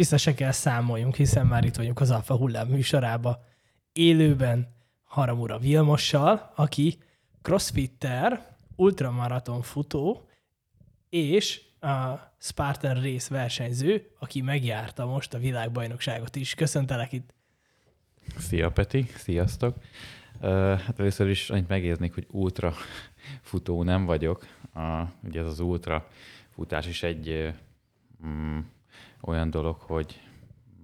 Vissza kell számoljunk, hiszen már itt vagyunk az Alfa Hullám műsorába. Élőben Haramura Vilmossal, aki crossfitter, ultramaraton futó, és a Spartan Race versenyző, aki megjárta most a világbajnokságot is. Köszöntelek itt. Szia Peti, sziasztok! Hát először is annyit megérznék, hogy ultra futó nem vagyok. Uh, ugye ez az ultra futás is egy um, olyan dolog, hogy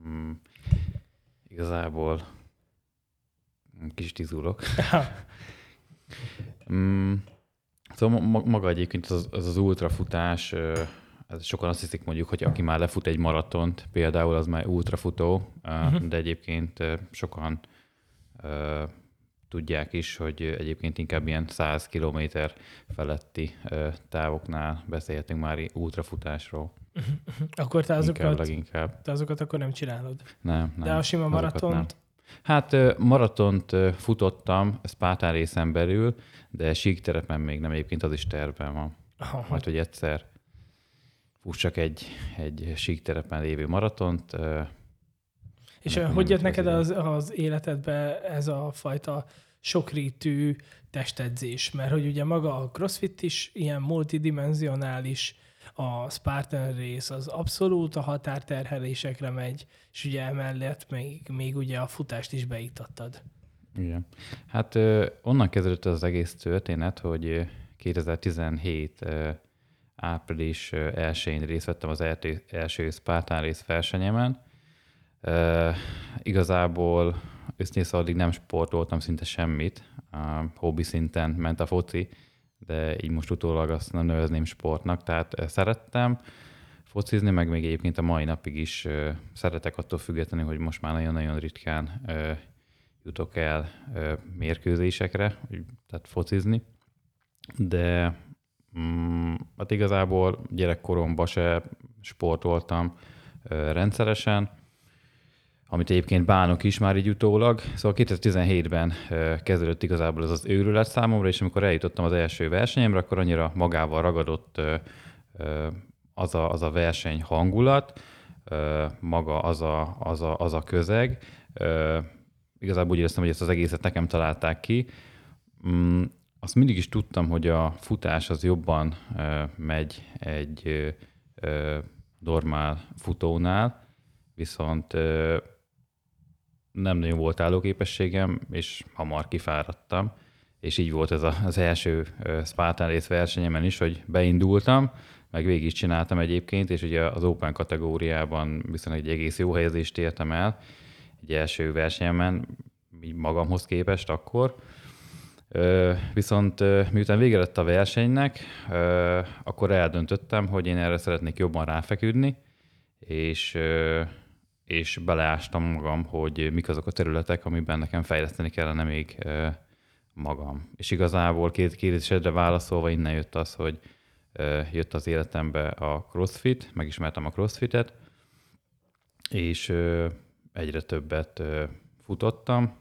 um, igazából kis tizulok. um, szóval maga egyébként az az, az ultrafutás, ez sokan azt hiszik mondjuk, hogy aki már lefut egy maratont, például az már ultrafutó, uh-huh. de egyébként sokan tudják is, hogy egyébként inkább ilyen 100 km feletti távoknál beszélhetünk már ultrafutásról. Akkor te azokat, leginkább. te azokat akkor nem csinálod? Nem, nem. De a sima maratont? Hát maratont futottam Spátán részen belül, de síkterepen még nem, egyébként az is tervben van. Aha. Majd, hogy egyszer fussak egy, egy síkterepen lévő maratont. És hogy jött neked az, az életedbe ez a fajta sokrétű testedzés? Mert hogy ugye maga a crossfit is ilyen multidimensionális, a Spartan rész az abszolút a határterhelésekre megy, és ugye emellett még, még ugye a futást is beiktattad. Igen. Hát onnan kezdődött az egész történet, hogy 2017 április 1-én részt vettem az első Spartan rész versenyemen. Igazából őszintén addig nem sportoltam szinte semmit, hobbi szinten ment a foci, de így most utólag azt nem nevezném sportnak, tehát szerettem focizni, meg még egyébként a mai napig is szeretek attól függetlenül, hogy most már nagyon-nagyon ritkán jutok el mérkőzésekre, tehát focizni, de mm, hát igazából gyerekkoromban se sportoltam rendszeresen, amit egyébként bánok is már így utólag. Szóval 2017-ben kezdődött igazából ez az őrület számomra, és amikor eljutottam az első versenyemre, akkor annyira magával ragadott az a, az a verseny hangulat, maga az a, az a, az a közeg. Igazából úgy éreztem, hogy ezt az egészet nekem találták ki. Mm, azt mindig is tudtam, hogy a futás az jobban megy egy normál futónál, viszont nem nagyon volt állóképességem, és hamar kifáradtam, és így volt ez az első Spartan rész versenyemen is, hogy beindultam, meg végig is csináltam egyébként, és ugye az Open kategóriában viszont egy egész jó helyezést értem el, egy első versenyemen, így magamhoz képest akkor. Viszont miután vége lett a versenynek, akkor eldöntöttem, hogy én erre szeretnék jobban ráfeküdni, és és beleástam magam, hogy mik azok a területek, amiben nekem fejleszteni kellene még magam. És igazából két kérdésedre válaszolva innen jött az, hogy jött az életembe a CrossFit, megismertem a CrossFitet, és egyre többet futottam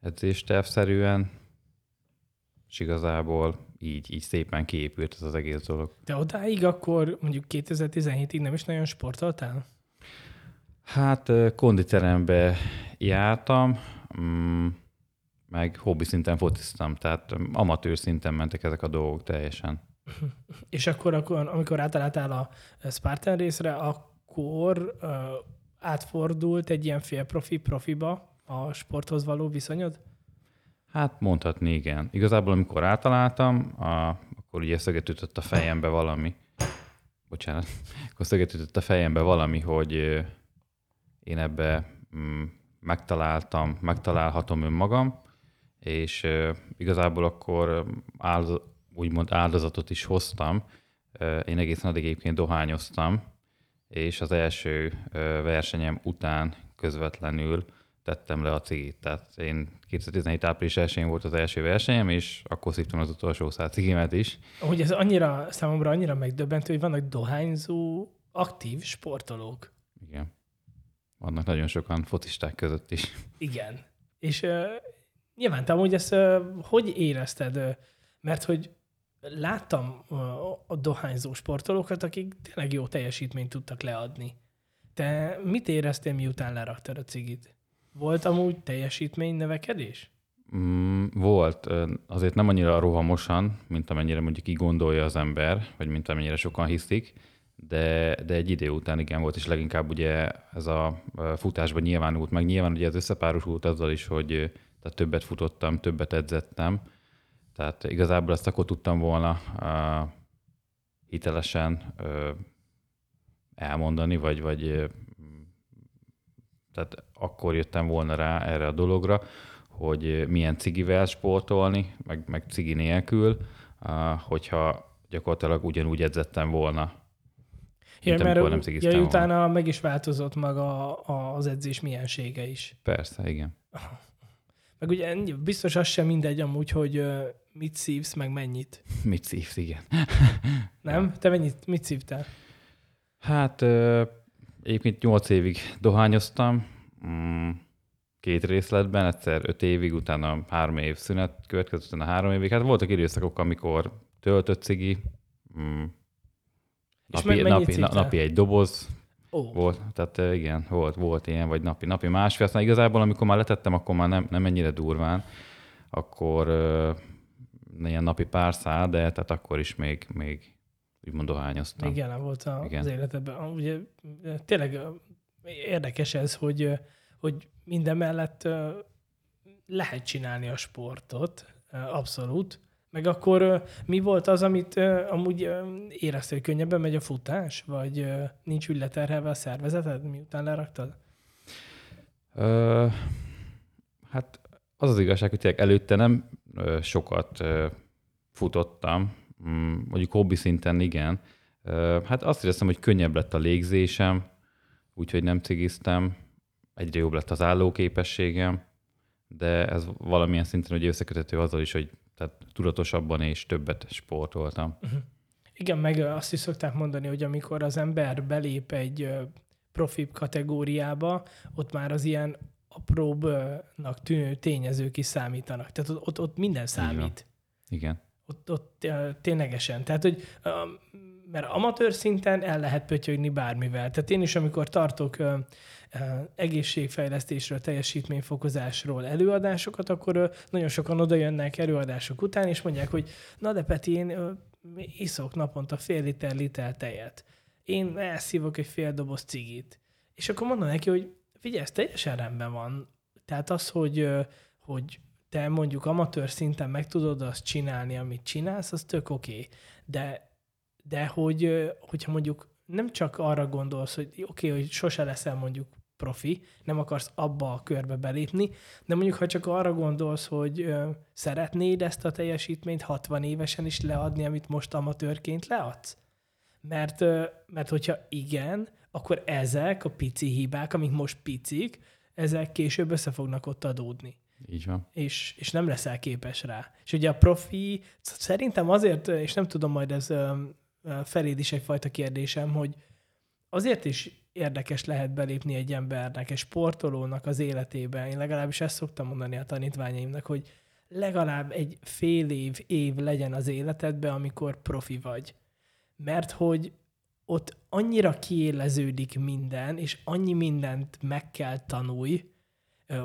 edzéstervszerűen, és igazából így, így szépen kiépült ez az egész dolog. De odáig akkor mondjuk 2017-ig nem is nagyon sportoltál? Hát konditerembe jártam, mm, meg hobbi szinten fociztam, tehát amatőr szinten mentek ezek a dolgok teljesen. És akkor, akkor amikor átálltál a Spartan részre, akkor átfordult egy ilyen fél profi profiba a sporthoz való viszonyod? Hát mondhatni igen. Igazából amikor átaláltam, a, akkor ugye szöget a fejembe valami. Bocsánat. Akkor szöget a fejembe valami, hogy én ebbe mm, megtaláltam, megtalálhatom önmagam, és igazából akkor áldozat, úgymond áldozatot is hoztam. Én egészen addig egyébként dohányoztam, és az első versenyem után közvetlenül tettem le a cigit. Tehát én 2017 április 1 volt az első versenyem, és akkor szívtam az utolsó száz cigimet is. Hogy ez annyira, számomra annyira megdöbbentő, hogy vannak dohányzó aktív sportolók. Igen. Vannak nagyon sokan focisták között is. Igen. És uh, nyilván te amúgy ezt uh, hogy érezted? Uh, mert hogy láttam a dohányzó sportolókat, akik tényleg jó teljesítményt tudtak leadni. Te mit éreztél, miután leraktad a cigit? Volt amúgy teljesítmény növekedés? Mm, volt. Azért nem annyira rohamosan, mint amennyire mondjuk így gondolja az ember, vagy mint amennyire sokan hiszik, de, de egy idő után igen volt, és leginkább ugye ez a futásban nyilvánult meg. Nyilván ugye ez összepárosult azzal is, hogy tehát többet futottam, többet edzettem, tehát igazából ezt akkor tudtam volna uh, hitelesen uh, elmondani, vagy, vagy tehát akkor jöttem volna rá erre a dologra, hogy milyen cigivel sportolni, meg, meg cigi nélkül, uh, hogyha gyakorlatilag ugyanúgy edzettem volna, Ja, mert nem ja, utána meg is változott maga az edzés miensége is. Persze, igen. Meg ugye biztos az sem mindegy amúgy, hogy mit szívsz, meg mennyit. mit szívsz, igen. nem? Te mennyit, mit szívtál? Hát egyébként nyolc évig dohányoztam, mm, két részletben, egyszer öt évig, utána három év szünet, következő utána három évig. Hát voltak időszakok, amikor töltött cigi, napi, napi, napi egy doboz, Oh. Volt, tehát igen, volt, volt ilyen, vagy napi, napi másfél. Aztán igazából, amikor már letettem, akkor már nem, nem ennyire durván, akkor uh, ilyen napi pár szál, de tehát akkor is még, még úgymond dohányoztam. Még jelen volt a, igen. az életedben. Ugye tényleg érdekes ez, hogy, hogy minden mellett lehet csinálni a sportot, abszolút, meg akkor mi volt az, amit amúgy éreztél, hogy könnyebben megy a futás? Vagy nincs úgy leterhelve a szervezeted, miután leraktad? Ö, hát az az igazság, hogy előtte nem sokat futottam, mm, mondjuk hobbi szinten igen. Hát azt éreztem, hogy könnyebb lett a légzésem, úgyhogy nem cigiztem, egyre jobb lett az állóképességem, de ez valamilyen szinten ugye összekötető azzal is, hogy tehát tudatosabban és többet sportoltam. Uh-huh. Igen, meg azt is szokták mondani, hogy amikor az ember belép egy profi kategóriába, ott már az ilyen apróbbnak tűnő tényezők is számítanak. Tehát ott, ott, ott minden számít. Igen. Ott, ott ténylegesen. Tehát, hogy mert amatőr szinten el lehet pötyögni bármivel. Tehát én is, amikor tartok egészségfejlesztésről, teljesítményfokozásról előadásokat, akkor nagyon sokan oda jönnek előadások után, és mondják, hogy na de Peti, én iszok naponta fél liter liter tejet. Én elszívok egy fél doboz cigit. És akkor mondom neki, hogy figyelj, ez teljesen rendben van. Tehát az, hogy, hogy te mondjuk amatőr szinten meg tudod azt csinálni, amit csinálsz, az tök oké. Okay. De, de hogy, hogyha mondjuk nem csak arra gondolsz, hogy oké, okay, hogy sose leszel mondjuk profi, nem akarsz abba a körbe belépni, de mondjuk, ha csak arra gondolsz, hogy ö, szeretnéd ezt a teljesítményt 60 évesen is leadni, amit most amatőrként leadsz? Mert, ö, mert hogyha igen, akkor ezek a pici hibák, amik most picik, ezek később össze fognak ott adódni. Így van. És, és nem leszel képes rá. És ugye a profi, szerintem azért, és nem tudom, majd ez feléd is egyfajta kérdésem, hogy azért is érdekes lehet belépni egy embernek, egy sportolónak az életébe. Én legalábbis ezt szoktam mondani a tanítványaimnak, hogy legalább egy fél év, év legyen az életedben, amikor profi vagy. Mert hogy ott annyira kiéleződik minden, és annyi mindent meg kell tanulj,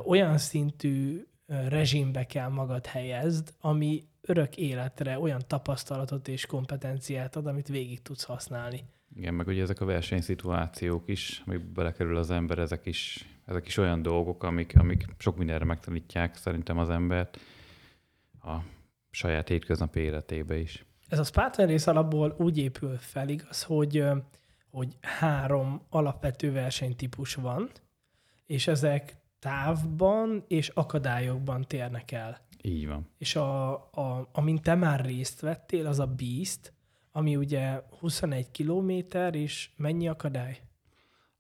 olyan szintű rezsimbe kell magad helyezd, ami örök életre olyan tapasztalatot és kompetenciát ad, amit végig tudsz használni. Igen, meg ugye ezek a versenyszituációk is, amik belekerül az ember, ezek is, ezek is olyan dolgok, amik, amik sok mindenre megtanítják szerintem az embert a saját hétköznapi életébe is. Ez a Spartan rész alapból úgy épül fel, igaz, hogy, hogy három alapvető versenytípus van, és ezek távban és akadályokban térnek el. Így van. És a, a, amint te már részt vettél, az a Beast, ami ugye 21 kilométer, és mennyi akadály?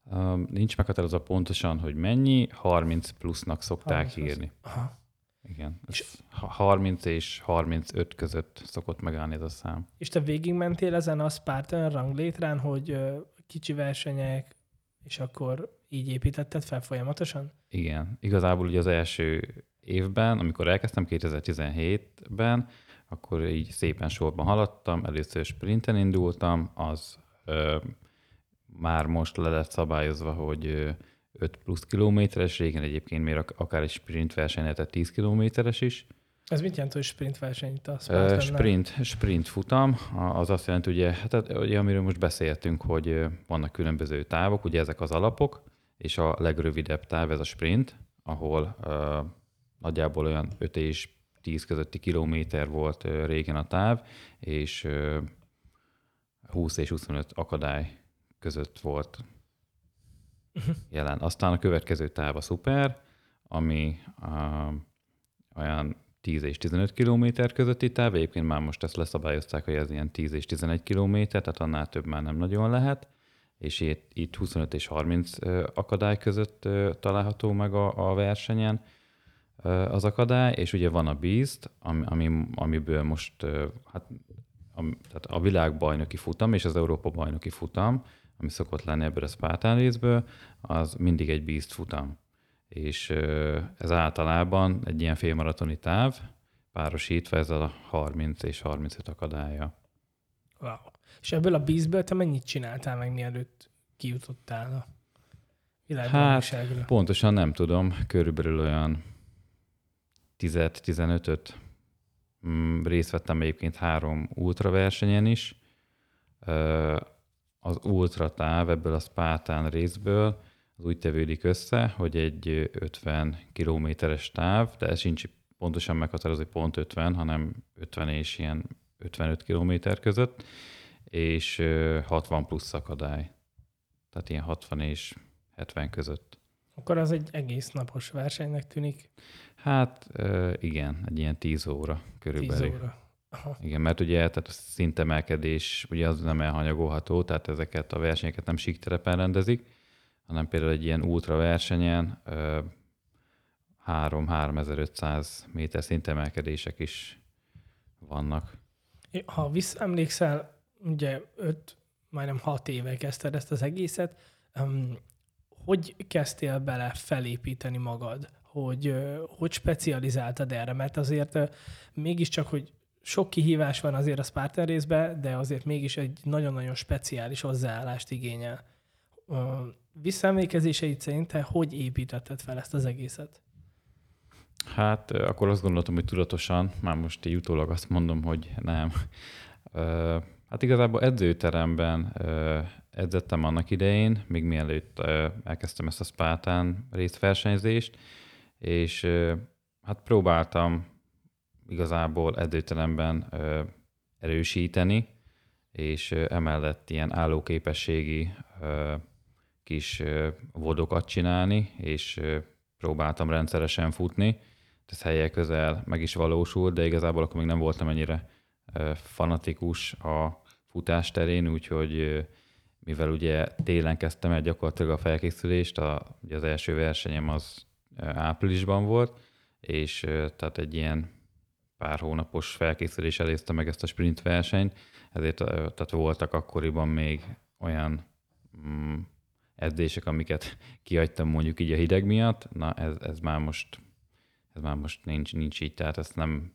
Um, nincs meghatározva pontosan, hogy mennyi, 30 plusznak szokták 30 írni. Aha. Igen. És 30 és 35 között szokott megállni ez a szám. És te végigmentél ezen a Spartan ranglétrán, hogy kicsi versenyek, és akkor így építetted fel folyamatosan? Igen. Igazából ugye az első évben, amikor elkezdtem 2017-ben, akkor így szépen sorban haladtam, először sprinten indultam, az ö, már most le lett szabályozva, hogy 5 plusz kilométeres, régen egyébként még akár egy sprint verseny lehetett 10 kilométeres is. Ez mit jelent, hogy sprint verseny? Uh, sprint, sprint futam, az azt jelenti, ugye, hát, ugye, amiről most beszéltünk, hogy vannak különböző távok, ugye ezek az alapok, és a legrövidebb táv ez a sprint, ahol uh, nagyjából olyan 5 és 10 közötti kilométer volt régen a táv, és uh, 20 és 25 akadály között volt uh-huh. jelen. Aztán a következő táv a szuper, ami uh, olyan 10 és 15 kilométer közötti táv. Egyébként már most ezt leszabályozták, hogy ez ilyen 10 és 11 kilométer, tehát annál több már nem nagyon lehet. És itt, itt 25 és 30 akadály között található meg a, a versenyen az akadály, és ugye van a Beast, ami, ami, amiből most hát, a, tehát a világbajnoki futam és az Európa bajnoki futam, ami szokott lenni ebből a Spartan részből, az mindig egy Beast futam. És ez általában egy ilyen félmaratoni táv, párosítva ezzel a 30 és 35 akadálya. Wow. És ebből a Beastből te mennyit csináltál meg, mielőtt kijutottál a Hát pontosan nem tudom, körülbelül olyan 10-15-öt mm, részt vettem egyébként három ultraversenyen is az ultratáv ebből a Spátán részből az úgy tevődik össze, hogy egy 50 kilométeres táv, de ez sincs pontosan meghatározó, hogy pont 50, hanem 50 és ilyen 55 kilométer között, és 60 plusz szakadály. Tehát ilyen 60 és 70 között. Akkor az egy egész napos versenynek tűnik? Hát igen, egy ilyen 10 óra körülbelül. 10 óra. Aha. Igen, mert ugye tehát a szintemelkedés ugye az nem elhanyagolható, tehát ezeket a versenyeket nem síkterepen rendezik, hanem például egy ilyen ultra versenyen 3-3500 méter szintemelkedések is vannak. Ha visszaemlékszel, ugye 5, majdnem 6 éve kezdted ezt az egészet, hogy kezdtél bele felépíteni magad? Hogy, hogy specializáltad erre? Mert azért mégiscsak, hogy sok kihívás van azért a Spartan részben, de azért mégis egy nagyon-nagyon speciális hozzáállást igényel. Visszaemlékezéseid szerint te hogy építetted fel ezt az egészet? Hát akkor azt gondoltam, hogy tudatosan, már most így utólag azt mondom, hogy nem. Hát igazából edzőteremben edzettem annak idején, még mielőtt elkezdtem ezt a Spátán részversenyzést, és hát próbáltam igazából edzőteremben erősíteni, és emellett ilyen állóképességi kis vodokat csinálni, és próbáltam rendszeresen futni. Ez helyek közel meg is valósult, de igazából akkor még nem voltam ennyire fanatikus a futás terén, úgyhogy mivel ugye télen kezdtem el gyakorlatilag a felkészülést, a, ugye az első versenyem az áprilisban volt, és tehát egy ilyen pár hónapos felkészülés elézte meg ezt a sprint versenyt, ezért tehát voltak akkoriban még olyan mm, edzések, amiket kihagytam mondjuk így a hideg miatt, na ez, ez már most ez már most nincs, nincs így, tehát ezt nem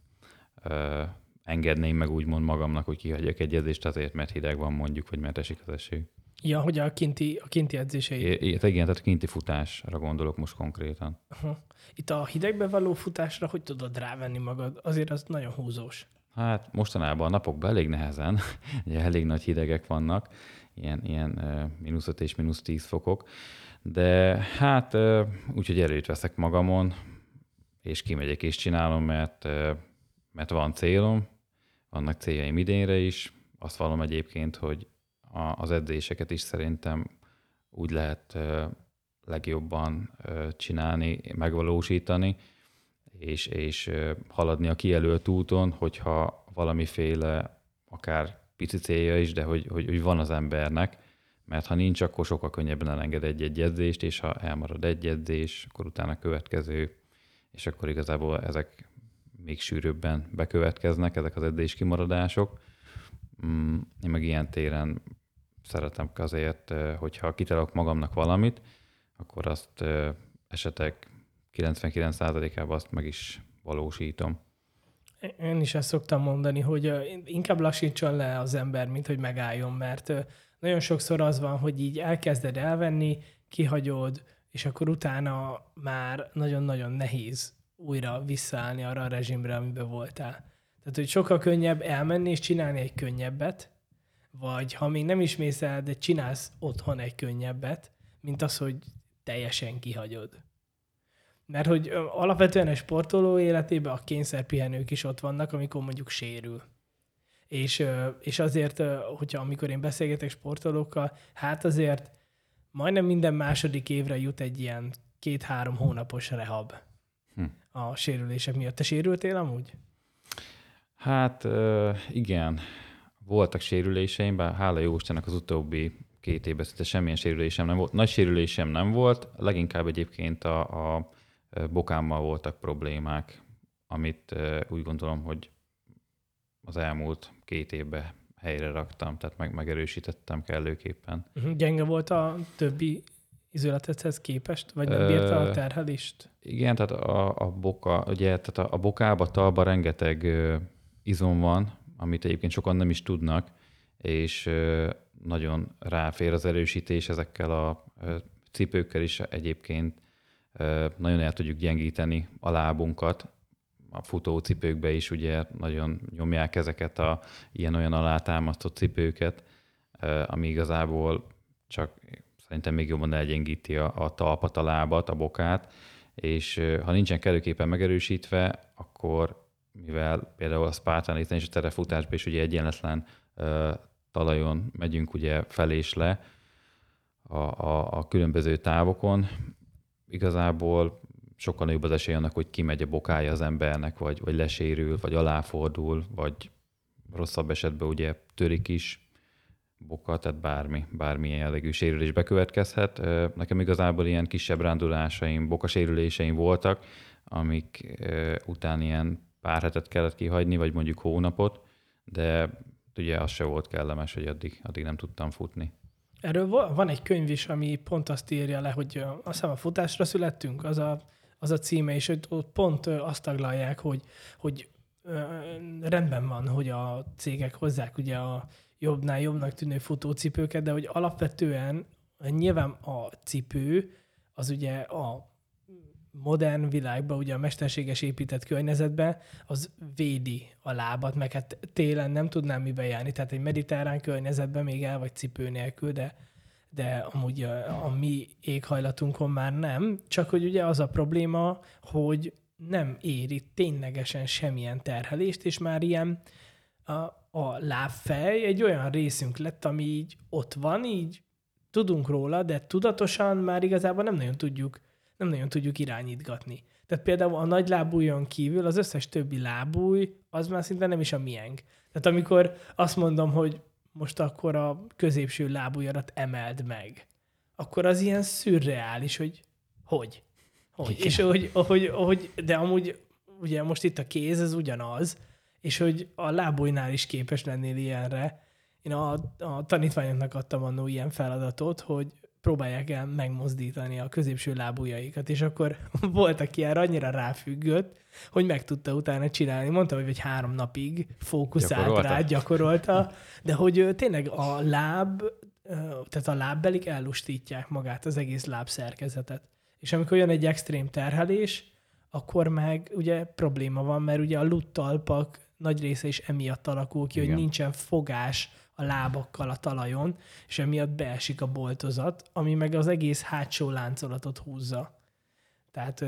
ö, engedném meg úgymond magamnak, hogy kihagyjak egy edzést azért, mert hideg van mondjuk, vagy mert esik az eső. Ja, hogy a kinti, a kinti edzései. É, igen, tehát kinti futásra gondolok most konkrétan. Aha. Itt a hidegbe való futásra hogy tudod rávenni magad? Azért az nagyon húzós. Hát mostanában a napokban elég nehezen, ugye elég nagy hidegek vannak, ilyen, ilyen mínusz 5 és mínusz 10 fokok, de hát úgyhogy erőt veszek magamon, és kimegyek és csinálom, mert, mert van célom, vannak céljaim idénre is. Azt vallom egyébként, hogy az edzéseket is szerintem úgy lehet legjobban csinálni, megvalósítani, és, és haladni a kijelölt úton, hogyha valamiféle akár pici célja is, de hogy, hogy, hogy van az embernek, mert ha nincs, akkor sokkal könnyebben elenged egy-egy edzést, és ha elmarad egy edzés, akkor utána következő, és akkor igazából ezek még sűrűbben bekövetkeznek, ezek az edzés kimaradások. Mm, én meg ilyen téren szeretem azért, hogyha kitalálok magamnak valamit, akkor azt esetek 99%-ában azt meg is valósítom. Én is ezt szoktam mondani, hogy inkább lassítson le az ember, mint hogy megálljon, mert nagyon sokszor az van, hogy így elkezded elvenni, kihagyod, és akkor utána már nagyon-nagyon nehéz újra visszaállni arra a rezsimre, amiben voltál. Tehát, hogy sokkal könnyebb elmenni és csinálni egy könnyebbet, vagy ha még nem is mész el, de csinálsz otthon egy könnyebbet, mint az, hogy teljesen kihagyod. Mert hogy alapvetően a sportoló életében a kényszerpihenők is ott vannak, amikor mondjuk sérül. És, és azért, hogyha amikor én beszélgetek sportolókkal, hát azért majdnem minden második évre jut egy ilyen két-három hónapos rehab hm. a sérülések miatt. Te sérültél amúgy? Hát igen, voltak sérüléseim, bár hála jó Istennek az utóbbi két évben szinte semmilyen sérülésem nem volt. Nagy sérülésem nem volt, leginkább egyébként a, a bokámmal voltak problémák, amit úgy gondolom, hogy az elmúlt két évben helyre raktam, tehát meg, megerősítettem kellőképpen. Uh-huh. Gyenge volt a többi izületethez képest, vagy nem bírta a terhelést? Igen, tehát a, a boka, ugye, tehát a, a bokába, talba rengeteg izom van, amit egyébként sokan nem is tudnak, és nagyon ráfér az erősítés ezekkel a cipőkkel is egyébként. Nagyon el tudjuk gyengíteni a lábunkat, a futócipőkbe is ugye nagyon nyomják ezeket a ilyen-olyan alátámasztott cipőket, ami igazából csak szerintem még jobban elgyengíti a, a talpat, a lábat, a bokát, és ha nincsen kellőképpen megerősítve, akkor mivel például a Spartan és a terefutásban is ugye egyenletlen uh, talajon megyünk ugye fel és le a, a, a különböző távokon, igazából sokkal nagyobb az esély annak, hogy kimegy a bokája az embernek, vagy, vagy lesérül, vagy aláfordul, vagy rosszabb esetben ugye törik is boka, tehát bármi, bármilyen jellegű sérülés bekövetkezhet. Nekem igazából ilyen kisebb rándulásaim, bokasérüléseim voltak, amik után ilyen pár hetet kellett kihagyni, vagy mondjuk hónapot, de ugye az se volt kellemes, hogy addig, addig nem tudtam futni. Erről van egy könyv is, ami pont azt írja le, hogy azt hiszem a futásra születtünk, az a az a címe, és ott pont azt taglalják, hogy, hogy rendben van, hogy a cégek hozzák ugye a jobbnál jobbnak tűnő futócipőket, de hogy alapvetően nyilván a cipő az ugye a modern világban, ugye a mesterséges épített környezetben, az védi a lábat, meg hát télen nem tudnám mibe járni, tehát egy mediterrán környezetben még el vagy cipő nélkül, de de amúgy a, a mi éghajlatunkon már nem, csak hogy ugye az a probléma, hogy nem éri ténylegesen semmilyen terhelést, és már ilyen a, a lábfej egy olyan részünk lett, ami így ott van, így tudunk róla, de tudatosan már igazából nem nagyon tudjuk, nem nagyon tudjuk irányítgatni. Tehát például a nagy lábújon kívül az összes többi lábúj, az már szinte nem is a miénk. Tehát amikor azt mondom, hogy most akkor a középső lábujjarat emeld meg, akkor az ilyen szürreális, hogy hogy? Hogy? Igen. És hogy, hogy, hogy, de amúgy ugye most itt a kéz, ez ugyanaz, és hogy a lábújnál is képes lennél ilyenre. Én a, a tanítványoknak adtam annó ilyen feladatot, hogy próbálják el megmozdítani a középső lábujjaikat, és akkor volt, aki erre annyira ráfüggött, hogy meg tudta utána csinálni. Mondta, hogy egy három napig fókuszált gyakorolta. rá, gyakorolta, de hogy tényleg a láb, tehát a lábbelik ellustítják magát, az egész lábszerkezetet. És amikor jön egy extrém terhelés, akkor meg ugye probléma van, mert ugye a luttalpak nagy része is emiatt alakul ki, Igen. hogy nincsen fogás a lábakkal a talajon, és emiatt beesik a boltozat, ami meg az egész hátsó láncolatot húzza. Tehát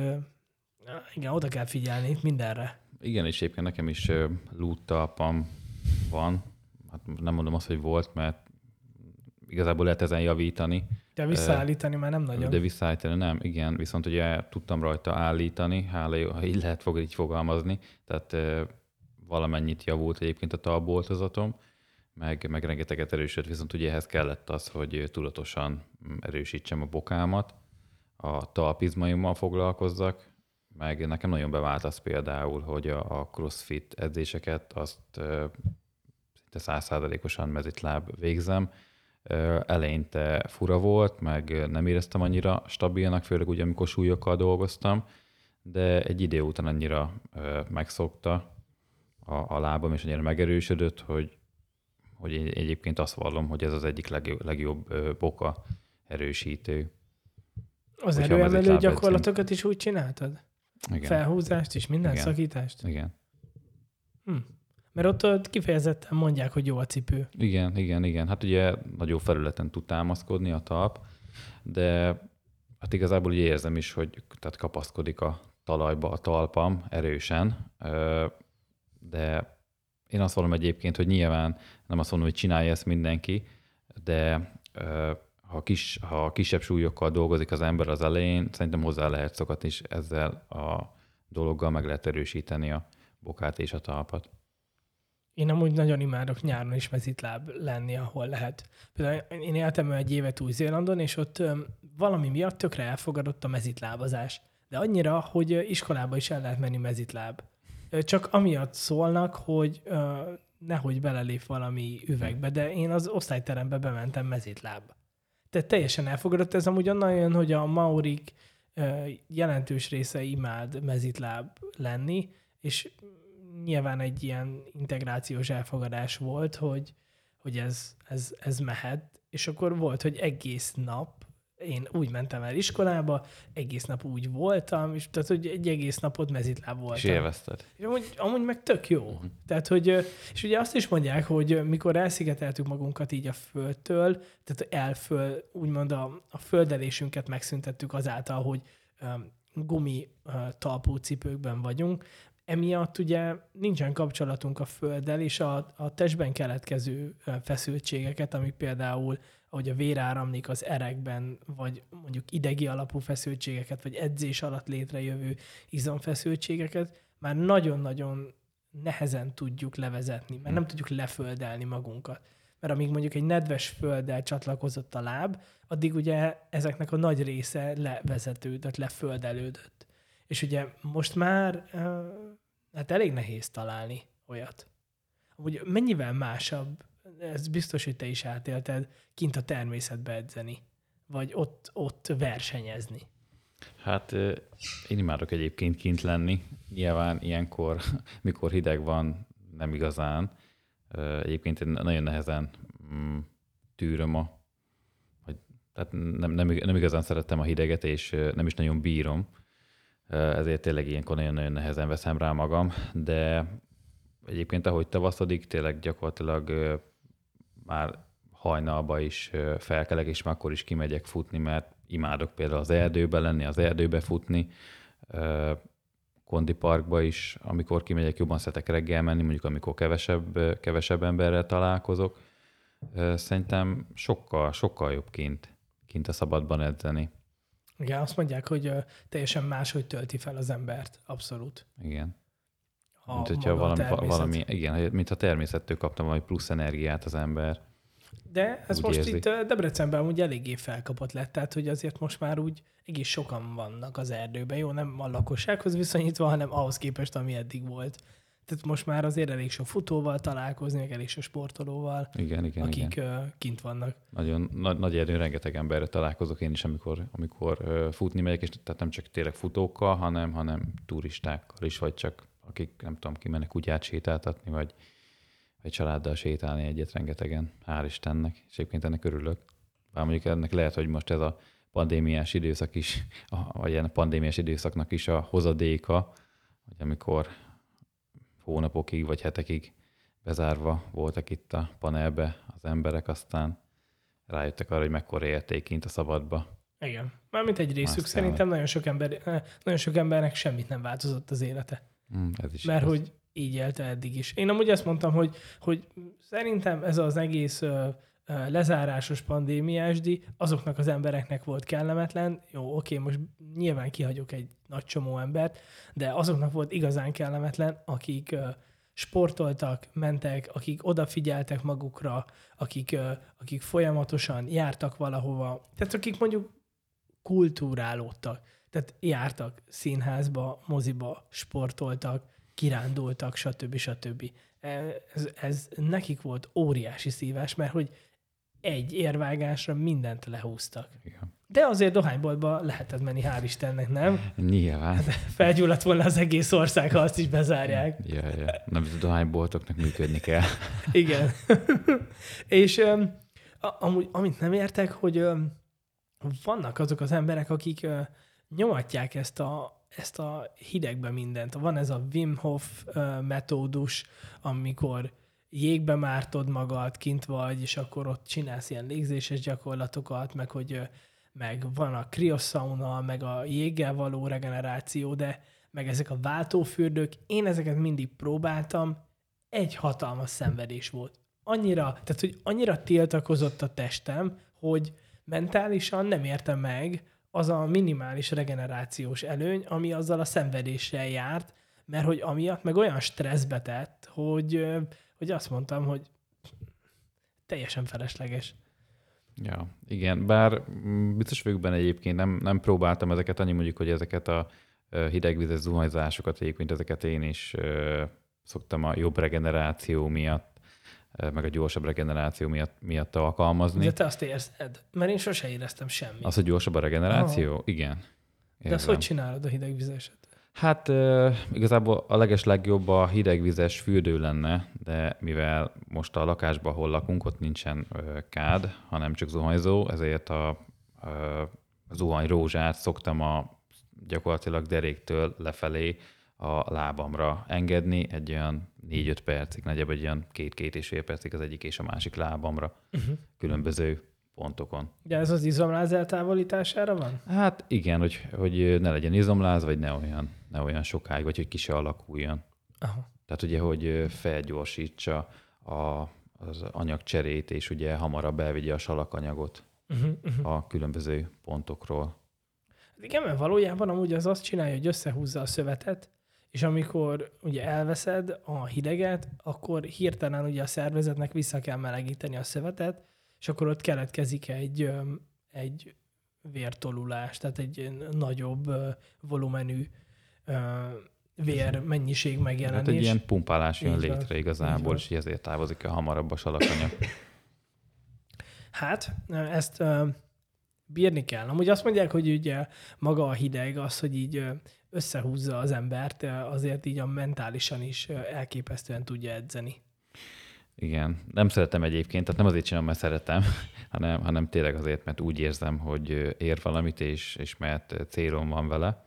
igen, oda kell figyelni mindenre. Igen, és egyébként nekem is lúttalpam van. Hát nem mondom azt, hogy volt, mert igazából lehet ezen javítani. De visszaállítani már nem nagyon. De visszaállítani nem, igen. Viszont ugye tudtam rajta állítani, hála ha így lehet fog, így fogalmazni. Tehát valamennyit javult egyébként a talboltozatom meg, meg rengeteget erősödött, viszont ugye ehhez kellett az, hogy tudatosan erősítsem a bokámat, a talpizmaimmal foglalkozzak, meg nekem nagyon bevált az például, hogy a, a crossfit edzéseket azt szinte százszázalékosan mezitláb végzem. Eleinte fura volt, meg nem éreztem annyira stabilnak, főleg ugye amikor súlyokkal dolgoztam, de egy idő után annyira megszokta a, a lábam, és annyira megerősödött, hogy hogy én egyébként azt vallom, hogy ez az egyik legjobb, legjobb boka erősítő. Az erőemelő gyakorlatokat is úgy csináltad? Igen. Felhúzást is, minden Igen. szakítást? Igen. Hm. Mert ott, ott kifejezetten mondják, hogy jó a cipő. Igen, igen, igen. Hát ugye nagyobb felületen tud támaszkodni a talp, de hát igazából ugye érzem is, hogy tehát kapaszkodik a talajba a talpam erősen, de én azt mondom egyébként, hogy nyilván nem azt mondom, hogy csinálja ezt mindenki, de ha, kis, ha kisebb súlyokkal dolgozik az ember az elején, szerintem hozzá lehet szokatni, és ezzel a dologgal meg lehet erősíteni a bokát és a talpat. Én amúgy nagyon imádok nyáron is mezitláb lenni, ahol lehet. Például én éltem egy évet Új-Zélandon, és ott valami miatt tökre elfogadott a mezitlábazás. De annyira, hogy iskolába is el lehet menni mezitláb. Csak amiatt szólnak, hogy ö, nehogy belelép valami üvegbe, de én az osztályterembe bementem mezitlábba. Tehát teljesen elfogadott. Ez amúgy onnan jön, hogy a maurik ö, jelentős része imád mezitláb lenni, és nyilván egy ilyen integrációs elfogadás volt, hogy, hogy ez, ez, ez mehet, és akkor volt, hogy egész nap én úgy mentem el iskolába, egész nap úgy voltam, és tehát, hogy egy egész napot mezitláb voltam. És élvezted. És amúgy, amúgy meg tök jó. Uh-huh. Tehát, hogy, és ugye azt is mondják, hogy mikor elszigeteltük magunkat így a földtől, tehát elföl, úgymond a, a földelésünket megszüntettük azáltal, hogy um, gumi uh, talpú cipőkben vagyunk, emiatt ugye nincsen kapcsolatunk a földdel, és a, a testben keletkező feszültségeket, amik például, ahogy a vér áramlik az erekben, vagy mondjuk idegi alapú feszültségeket, vagy edzés alatt létrejövő izomfeszültségeket, már nagyon-nagyon nehezen tudjuk levezetni, mert nem tudjuk leföldelni magunkat. Mert amíg mondjuk egy nedves földdel csatlakozott a láb, addig ugye ezeknek a nagy része levezetődött, leföldelődött. És ugye most már hát elég nehéz találni olyat. Amúgy mennyivel másabb, ez biztos, hogy te is átélted, kint a természetbe edzeni, vagy ott, ott versenyezni. Hát én imádok egyébként kint lenni. Nyilván ilyenkor, mikor hideg van, nem igazán. Egyébként én nagyon nehezen mm, tűröm a, vagy, tehát nem, nem, nem igazán szerettem a hideget, és nem is nagyon bírom. Ezért tényleg ilyenkor nagyon-nagyon nehezen veszem rá magam, de egyébként ahogy tavaszodik, tényleg gyakorlatilag már hajnalba is felkelek, és már akkor is kimegyek futni, mert imádok például az erdőbe lenni, az erdőbe futni, Kondi Parkba is, amikor kimegyek, jobban szeretek reggel menni, mondjuk amikor kevesebb, kevesebb emberrel találkozok. Szerintem sokkal, sokkal jobb kint, kint a szabadban edzeni. Igen, azt mondják, hogy teljesen máshogy tölti fel az embert, abszolút. Igen. A mint hogyha a valami, valami, igen, mint a természettől kaptam valami plusz energiát az ember. De ez Úgy most érzi. itt Debrecenben amúgy eléggé felkapott lett, tehát hogy azért most már úgy egész sokan vannak az erdőben. Jó, nem a lakossághoz viszonyítva, hanem ahhoz képest, ami eddig volt. Tehát most már azért elég sok futóval találkozni, meg elég sok sportolóval, Igen, igen, igen. akik ö, kint vannak. Nagyon nagy, nagy erdőn rengeteg emberre találkozok én is, amikor, amikor futni megyek, és tehát nem csak tényleg futókkal, hanem, hanem turistákkal is, vagy csak akik, nem tudom, kimennek kutyát sétáltatni, vagy, vagy családdal sétálni egyet rengetegen. Hál' Istennek, és egyébként ennek örülök. Bár mondjuk ennek lehet, hogy most ez a pandémiás időszak is, a- vagy ilyen pandémiás időszaknak is a hozadéka, hogy amikor hónapokig vagy hetekig bezárva voltak itt a panelbe az emberek, aztán rájöttek arra, hogy mekkora érték kint a szabadba. Igen. Mármint egy részük Aztán- szerintem nagyon sok, ember, nagyon sok embernek semmit nem változott az élete. Mm, ez is Mert igaz. hogy így élte eddig is. Én amúgy azt mondtam, hogy, hogy szerintem ez az egész ö, ö, lezárásos pandémiás díj azoknak az embereknek volt kellemetlen. Jó, oké, most nyilván kihagyok egy nagy csomó embert, de azoknak volt igazán kellemetlen, akik ö, sportoltak, mentek, akik odafigyeltek magukra, akik, ö, akik folyamatosan jártak valahova. Tehát akik mondjuk kultúrálódtak. Tehát jártak színházba, moziba, sportoltak, kirándultak, stb. stb. Ez, ez nekik volt óriási szívás, mert hogy egy érvágásra mindent lehúztak. Igen. De azért dohányboltba lehetett menni, hál' Istennek, nem? Nyilván. Felgyulladt volna az egész ország, ha azt is bezárják. Ja, ja. Nem, a dohányboltoknak működni kell. Igen. és um, amúgy, amit nem értek, hogy um, vannak azok az emberek, akik uh, nyomatják ezt a, ezt a hidegbe mindent. Van ez a Wim Hof metódus, amikor jégbe mártod magad, kint vagy, és akkor ott csinálsz ilyen légzéses gyakorlatokat, meg hogy meg van a krioszauna, meg a jéggel való regeneráció, de meg ezek a váltófürdők, én ezeket mindig próbáltam, egy hatalmas szenvedés volt. Annyira, tehát hogy annyira tiltakozott a testem, hogy mentálisan nem értem meg az a minimális regenerációs előny, ami azzal a szenvedéssel járt, mert hogy amiatt meg olyan stresszbe tett, hogy, hogy azt mondtam, hogy teljesen felesleges. Ja, igen, bár biztos vagyok benne egyébként, nem, nem próbáltam ezeket, annyi mondjuk, hogy ezeket a hidegvizes zuhanyzásokat egyébként ezeket én is szoktam a jobb regeneráció miatt, meg a gyorsabb regeneráció miatt, miatt alkalmazni. De te azt érzed? Mert én sose éreztem semmit. Az, hogy gyorsabb a regeneráció? Aha. Igen. Érzem. De azt hogy csinálod a hidegvizeset? Hát uh, igazából a leges legjobb a hidegvizes fürdő lenne, de mivel most a lakásban, ahol lakunk, ott nincsen uh, kád, hanem csak zuhanyzó, ezért a uh, zuhany rózsát szoktam a gyakorlatilag deréktől lefelé a lábamra engedni, egy olyan 4-5 percig, nagyjából egy olyan két-két és fél percig az egyik és a másik lábamra, uh-huh. különböző pontokon. De ez az izomláz eltávolítására van? Hát igen, hogy, hogy ne legyen izomláz, vagy ne olyan, ne olyan sokáig, vagy hogy ki se alakuljon. Aha. Tehát ugye, hogy felgyorsítsa a, az anyagcserét, és ugye hamarabb elvigye a salakanyagot uh-huh, uh-huh. a különböző pontokról. Igen, mert valójában amúgy az azt csinálja, hogy összehúzza a szövetet, és amikor ugye elveszed a hideget, akkor hirtelen ugye a szervezetnek vissza kell melegíteni a szövetet, és akkor ott keletkezik egy, egy vértolulás, tehát egy nagyobb volumenű vérmennyiség megjelenés. Hát egy ilyen pumpálás jön létre van. igazából, és ezért távozik el hamarabb a salakanyag. Hát, ezt bírni kell. Amúgy azt mondják, hogy ugye maga a hideg az, hogy így összehúzza az embert, azért így a mentálisan is elképesztően tudja edzeni. Igen, nem szeretem egyébként, tehát nem azért csinálom, mert szeretem, hanem, hanem tényleg azért, mert úgy érzem, hogy ér valamit, és, és mert célom van vele.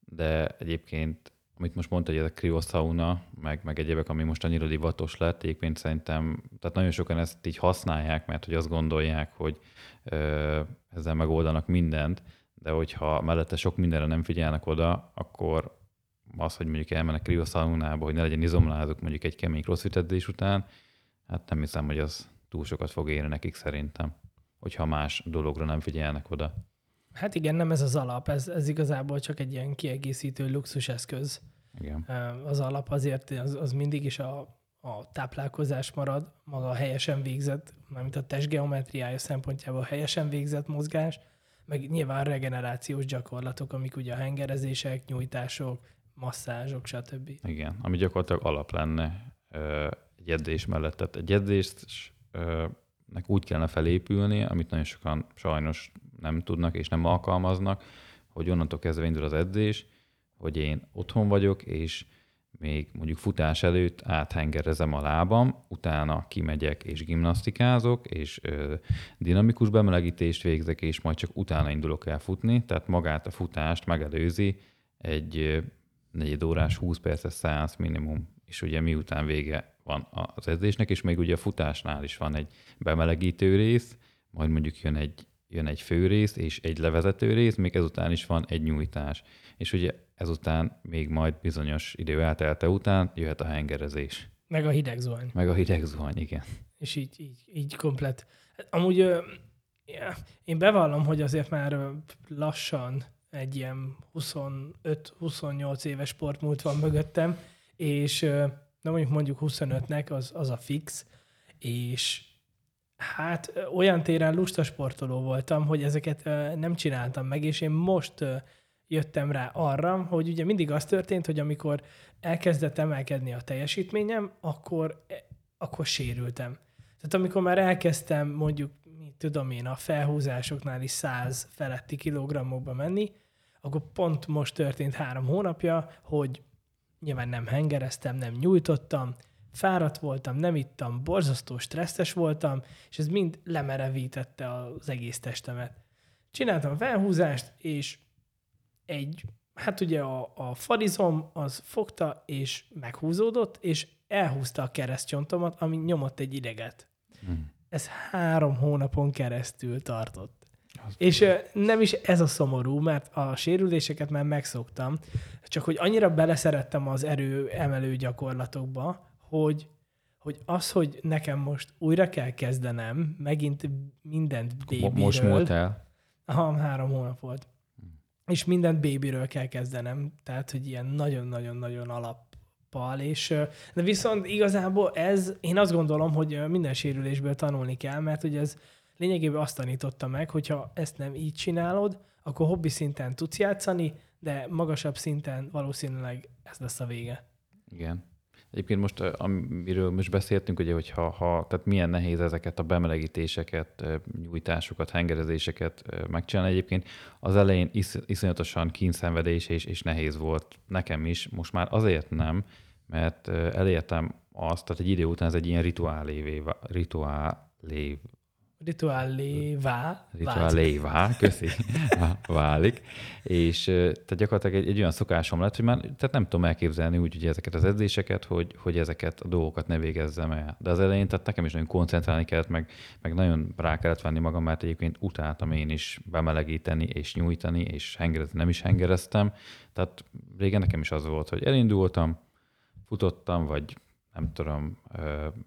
De egyébként, amit most mondta, hogy ez a krioszauna, meg, meg egyébek, ami most annyira divatos lett, egyébként szerintem, tehát nagyon sokan ezt így használják, mert hogy azt gondolják, hogy ö, ezzel megoldanak mindent, de hogyha mellette sok mindenre nem figyelnek oda, akkor az, hogy mondjuk elmennek kriószaunába, hogy ne legyen izomlázuk mondjuk egy kemény crossfit edzés után, hát nem hiszem, hogy az túl sokat fog érni nekik szerintem, hogyha más dologra nem figyelnek oda. Hát igen, nem ez az alap, ez, ez igazából csak egy ilyen kiegészítő luxuseszköz. Igen. Az alap azért az, az mindig is a, a táplálkozás marad, maga a helyesen végzett, mármint a testgeometriája szempontjából helyesen végzett mozgás, meg nyilván regenerációs gyakorlatok, amik ugye a hengerezések, nyújtások, masszázsok, stb. Igen, ami gyakorlatilag alap lenne egy edzés mellett. Tehát egy edzésnek úgy kellene felépülni, amit nagyon sokan sajnos nem tudnak és nem alkalmaznak, hogy onnantól kezdve indul az edzés, hogy én otthon vagyok, és még mondjuk futás előtt áthengerezem a lábam, utána kimegyek és gimnasztikázok, és ö, dinamikus bemelegítést végzek, és majd csak utána indulok el futni, tehát magát a futást megelőzi egy negyed órás, 20 perces száz minimum, és ugye miután vége van az edzésnek, és még ugye a futásnál is van egy bemelegítő rész, majd mondjuk jön egy, jön egy fő rész és egy levezető rész, még ezután is van egy nyújtás. És ugye ezután még majd bizonyos idő eltelte után jöhet a hengerezés. Meg a hideg zuhany. Meg a hideg zuhany, igen. És így, így, így komplet. Amúgy yeah, én bevallom, hogy azért már lassan egy ilyen 25-28 éves sportmúlt van mögöttem, és na mondjuk mondjuk 25-nek az, az a fix, és hát olyan téren lusta sportoló voltam, hogy ezeket nem csináltam meg, és én most jöttem rá arra, hogy ugye mindig az történt, hogy amikor elkezdett emelkedni a teljesítményem, akkor, akkor sérültem. Tehát amikor már elkezdtem mondjuk tudom én, a felhúzásoknál is 100 feletti kilogrammokba menni, akkor pont most történt három hónapja, hogy nyilván nem hengereztem, nem nyújtottam, fáradt voltam, nem ittam, borzasztó stresszes voltam, és ez mind lemerevítette az egész testemet. Csináltam felhúzást, és egy, hát ugye a, a farizom az fogta, és meghúzódott, és elhúzta a keresztcsontomat, ami nyomott egy ideget. Hmm. Ez három hónapon keresztül tartott. Az és uh, nem is ez a szomorú, mert a sérüléseket már megszoktam, csak hogy annyira beleszerettem az erő emelő gyakorlatokba, hogy, hogy az, hogy nekem most újra kell kezdenem, megint mindent babyről. Most múlt el? Aha, három hónap volt. És mindent babyről kell kezdenem, tehát, hogy ilyen nagyon-nagyon-nagyon alappal, és de viszont igazából ez, én azt gondolom, hogy minden sérülésből tanulni kell, mert hogy ez lényegében azt tanította meg, hogyha ezt nem így csinálod, akkor hobbi szinten tudsz játszani, de magasabb szinten valószínűleg ez lesz a vége. Igen. Egyébként most, amiről most beszéltünk, ugye, hogy ha, ha, tehát milyen nehéz ezeket a bemelegítéseket, nyújtásokat, hengerezéseket megcsinálni. Egyébként az elején is, iszonyatosan kínszenvedés és, és nehéz volt nekem is. Most már azért nem, mert elértem azt, tehát egy idő után ez egy ilyen rituálévé, rituálé rituálévá Rituálévá, köszi, válik. És tehát gyakorlatilag egy, egy olyan szokásom lett, hogy már tehát nem tudom elképzelni úgy hogy ezeket az edzéseket, hogy, hogy ezeket a dolgokat ne végezzem el. De az elején tehát nekem is nagyon koncentrálni kellett, meg, meg nagyon rá kellett venni magam, mert egyébként utáltam én is bemelegíteni és nyújtani, és hengerezni nem is hengereztem. Tehát régen nekem is az volt, hogy elindultam, futottam, vagy nem tudom,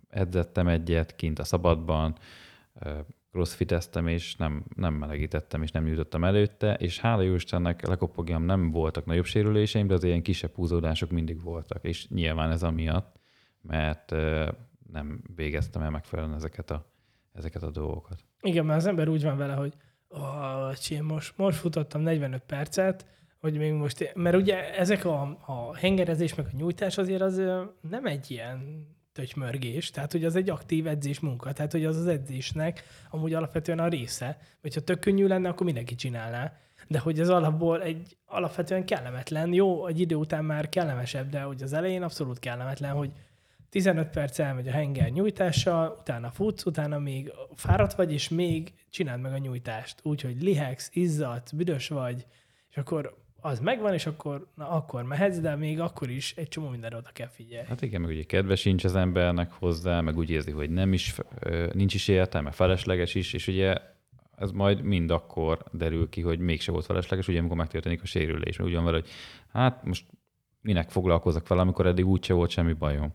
edzettem egyet kint a szabadban, crossfiteztem, és nem, nem melegítettem, és nem nyújtottam előtte, és hála jó Istennek lekopogjam nem voltak nagyobb sérüléseim, de az ilyen kisebb húzódások mindig voltak, és nyilván ez amiatt, mert nem végeztem el megfelelően ezeket a, ezeket a dolgokat. Igen, mert az ember úgy van vele, hogy oh, most, most futottam 45 percet, hogy még most, mert ugye ezek a, a hengerezés, meg a nyújtás azért az nem egy ilyen tötymörgés, tehát hogy az egy aktív edzés munka, tehát hogy az az edzésnek amúgy alapvetően a része, vagy ha tök könnyű lenne, akkor mindenki csinálná, de hogy az alapból egy alapvetően kellemetlen, jó, egy idő után már kellemesebb, de hogy az elején abszolút kellemetlen, hogy 15 perc elmegy a henger nyújtással, utána futsz, utána még fáradt vagy, és még csináld meg a nyújtást. Úgyhogy lihex, izzat, büdös vagy, és akkor az megvan, és akkor, na, akkor mehetsz, de még akkor is egy csomó mindenre oda kell figyelni. Hát igen, meg ugye kedves sincs az embernek hozzá, meg úgy érzi, hogy nem is, nincs is értelme, felesleges is, és ugye ez majd mind akkor derül ki, hogy mégse volt felesleges, ugye amikor megtörténik a sérülés. Mert ugyan vele, hogy hát most minek foglalkozok vele, amikor eddig úgyse volt semmi bajom.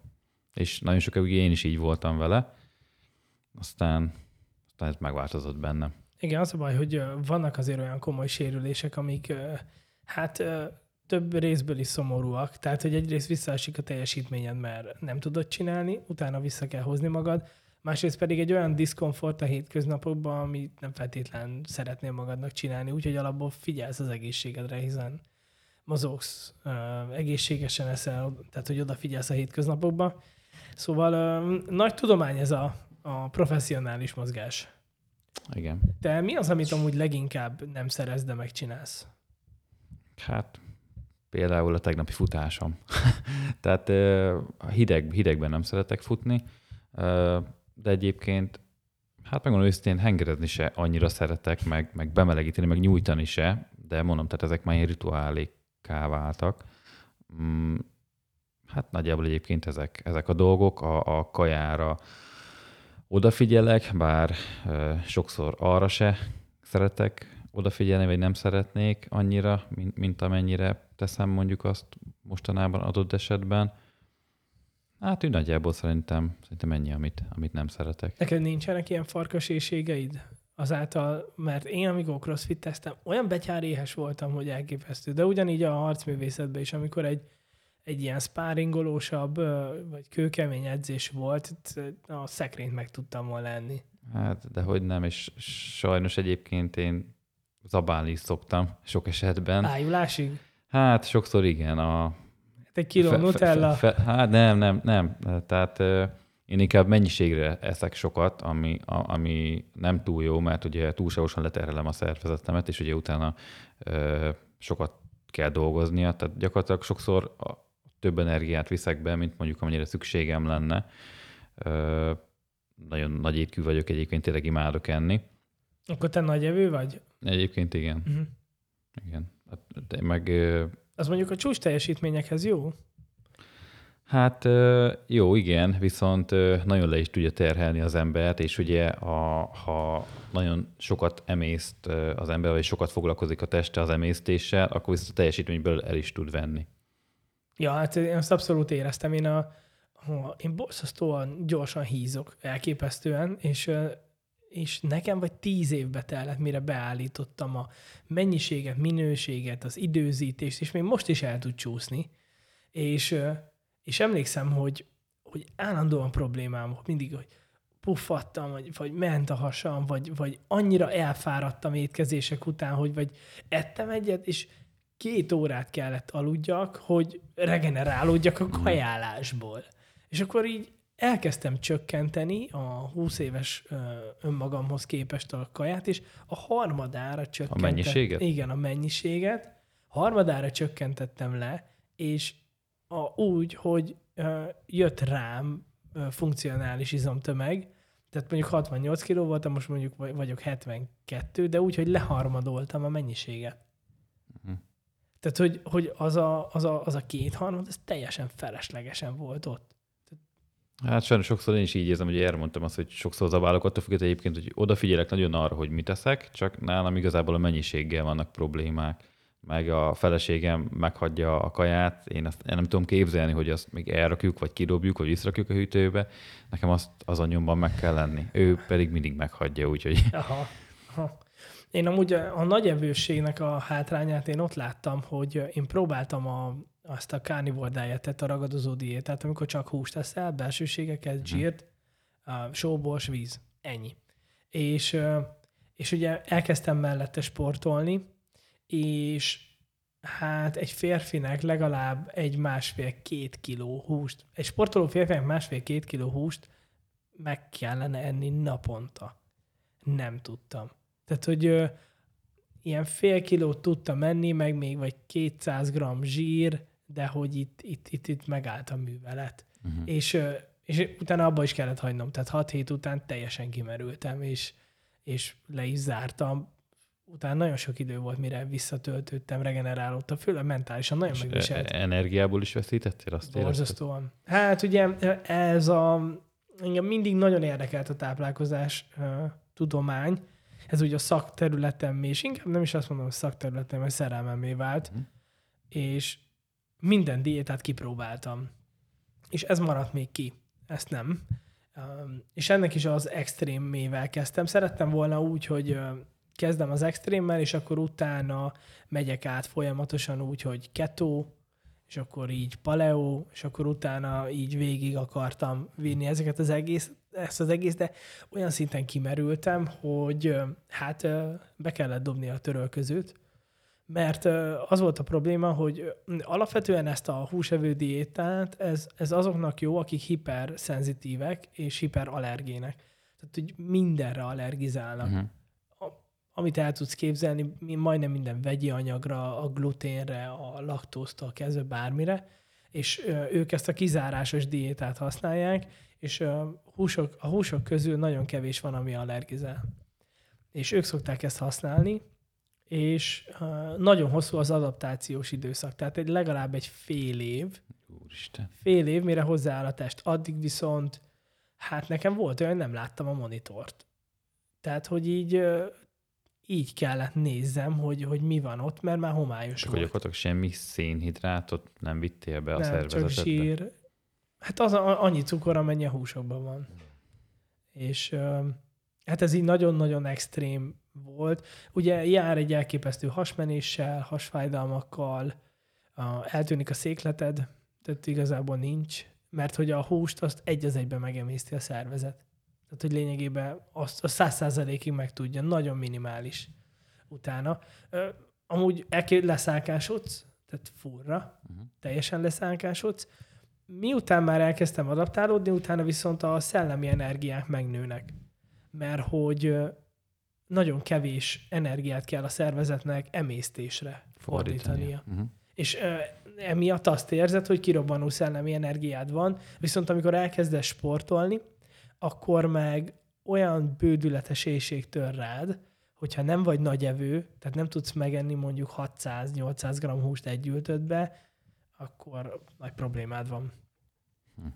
És nagyon sokáig én is így voltam vele, aztán, aztán ez megváltozott bennem. Igen, az a baj, hogy vannak azért olyan komoly sérülések, amik Hát több részből is szomorúak. Tehát, hogy egyrészt visszaesik a teljesítményed, mert nem tudod csinálni, utána vissza kell hozni magad, másrészt pedig egy olyan diszkomfort a hétköznapokban, amit nem feltétlen szeretnél magadnak csinálni, úgyhogy alapból figyelsz az egészségedre, hiszen mozogsz, egészségesen eszel, tehát hogy odafigyelsz a hétköznapokban. Szóval nagy tudomány ez a, a professzionális mozgás. Igen. Te mi az, amit amúgy leginkább nem szerez, de megcsinálsz? Hát például a tegnapi futásom. Tehát hideg, hidegben nem szeretek futni, de egyébként, hát megmondom őszintén, hengerezni se annyira szeretek, meg, meg bemelegíteni, meg nyújtani se, de mondom, tehát ezek már ilyen rituáléká váltak. Mm, hát nagyjából egyébként ezek, ezek a dolgok, a, a kajára odafigyelek, bár sokszor arra se szeretek odafigyelni, vagy nem szeretnék annyira, mint, mint amennyire teszem mondjuk azt mostanában adott esetben. Hát úgy nagyjából szerintem, szerintem ennyi, amit, amit nem szeretek. Neked nincsenek ilyen farkas éjségeid? Azáltal, mert én amikor crossfit tesztem, olyan betyáréhes voltam, hogy elképesztő. De ugyanígy a harcművészetben is, amikor egy, egy ilyen spáringolósabb, vagy kőkemény edzés volt, a szekrényt meg tudtam volna lenni. Hát, de hogy nem, és sajnos egyébként én zabálni is szoktam sok esetben. Ájulásig? Hát sokszor igen. A hát egy kiló fe, Nutella? Fe, fe, hát nem, nem, nem. Tehát Én inkább mennyiségre eszek sokat, ami, a, ami nem túl jó, mert ugye túlságosan leterhelem a szervezetemet, és ugye utána ö, sokat kell dolgoznia, tehát gyakorlatilag sokszor a, több energiát viszek be, mint mondjuk amennyire szükségem lenne. Ö, nagyon nagy étkű vagyok, egyébként tényleg imádok enni. Akkor te nagy evő vagy? Egyébként igen. Uh-huh. igen. Hát, de meg Az mondjuk a csúcs teljesítményekhez jó? Hát jó, igen, viszont nagyon le is tudja terhelni az embert, és ugye a, ha nagyon sokat emészt az ember, vagy sokat foglalkozik a teste az emésztéssel, akkor viszont a teljesítményből el is tud venni. Ja, hát én azt abszolút éreztem. Én, a, én borzasztóan gyorsan hízok, elképesztően, és, és nekem vagy tíz évbe tellett, mire beállítottam a mennyiséget, minőséget, az időzítést, és még most is el tud csúszni. És és emlékszem, hogy, hogy állandóan problémám volt mindig, hogy puffattam, vagy, vagy ment a hasam, vagy, vagy annyira elfáradtam étkezések után, hogy vagy ettem egyet, és két órát kellett aludjak, hogy regenerálódjak a kajálásból. És akkor így elkezdtem csökkenteni a 20 éves ö, önmagamhoz képest a kaját, és a harmadára csökkentettem. A mennyiséget? Igen, a mennyiséget. Harmadára csökkentettem le, és a, úgy, hogy uh, jött rám uh, funkcionális izomtömeg, tehát mondjuk 68 kg voltam, most mondjuk vagyok 72, de úgy, hogy leharmadoltam a mennyiséget. Uh-huh. Tehát, hogy, hogy az, a, az, a, az a kétharmad, ez teljesen feleslegesen volt ott. Hát sajnos sokszor én is így érzem, hogy erre mondtam azt, hogy sokszor zabálok attól függet egyébként, hogy odafigyelek nagyon arra, hogy mit teszek, csak nálam igazából a mennyiséggel vannak problémák meg a feleségem meghagyja a kaját, én, azt, én nem tudom képzelni, hogy azt még elrakjuk, vagy kidobjuk, vagy visszrakjuk a hűtőbe. Nekem azt az anyomban meg kell lenni. Ő pedig mindig meghagyja, úgyhogy... Aha. Aha. Én amúgy a nagy evőségnek a hátrányát én ott láttam, hogy én próbáltam a, azt a carnivore dietet, a ragadozó diétát, amikor csak húst eszel, belsőségeket, mhm. zsírt, hmm. sóbors, víz. Ennyi. És, és ugye elkezdtem mellette sportolni, és hát egy férfinek legalább egy másfél-két kiló húst, egy sportoló férfinek másfél-két kiló húst meg kellene enni naponta. Nem tudtam. Tehát, hogy ö, ilyen fél kilót tudtam menni, meg még vagy 200 gram zsír, de hogy itt, itt, itt, itt megállt a művelet. Uh-huh. És, és utána abba is kellett hagynom. Tehát 6 hét után teljesen kimerültem, és, és le is zártam utána nagyon sok idő volt, mire visszatöltődtem, regenerálódtam, főleg mentálisan nagyon megviselt. E- energiából is veszítettél azt Borzasztóan. Hát ugye ez a, engem mindig nagyon érdekelt a táplálkozás tudomány, ez ugye a szakterületem, és inkább nem is azt mondom, hogy szakterületem, mert szerelmemé vált, mm. és minden diétát kipróbáltam. És ez maradt még ki. Ezt nem. És ennek is az extrémével kezdtem. Szerettem volna úgy, hogy kezdem az extrémmel, és akkor utána megyek át folyamatosan úgy, hogy keto, és akkor így paleo, és akkor utána így végig akartam vinni ezeket az egész, ezt az egész, de olyan szinten kimerültem, hogy hát be kellett dobni a törölközőt, mert az volt a probléma, hogy alapvetően ezt a húsevő diétát, ez, ez azoknak jó, akik hiperszenzitívek és hiperallergének. Tehát, hogy mindenre allergizálnak. Uh-huh amit el tudsz képzelni, majdnem minden vegyi anyagra, a gluténre, a laktóztól kezdve bármire, és ők ezt a kizárásos diétát használják, és a húsok, a húsok közül nagyon kevés van, ami allergizál. És ők szokták ezt használni, és nagyon hosszú az adaptációs időszak, tehát egy legalább egy fél év, Úristen. fél év, mire hozzááll a test. Addig viszont, hát nekem volt olyan, nem láttam a monitort. Tehát, hogy így így kellett nézzem, hogy, hogy mi van ott, mert már homályos Csak volt. gyakorlatilag semmi szénhidrátot nem vittél be a nem, szervezetedbe? csak zsír. Hát az a, annyi cukor, amennyi a húsokban van. És hát ez így nagyon-nagyon extrém volt. Ugye jár egy elképesztő hasmenéssel, hasfájdalmakkal, eltűnik a székleted, tehát igazából nincs, mert hogy a húst azt egy az egyben megemészti a szervezet. Tehát, hogy lényegében azt a száz százalékig meg tudja, nagyon minimális utána. Amúgy leszállkásodsz, tehát furra, uh-huh. teljesen leszállkásodsz, miután már elkezdtem adaptálódni, utána viszont a szellemi energiák megnőnek. Mert hogy nagyon kevés energiát kell a szervezetnek emésztésre fordítania. Uh-huh. És emiatt azt érzed, hogy kirobbanó szellemi energiád van, viszont amikor elkezdesz sportolni, akkor meg olyan bődületes éjség tör rád, hogyha nem vagy nagy evő, tehát nem tudsz megenni mondjuk 600-800 g húst egy ültödbe, akkor nagy problémád van. Hm.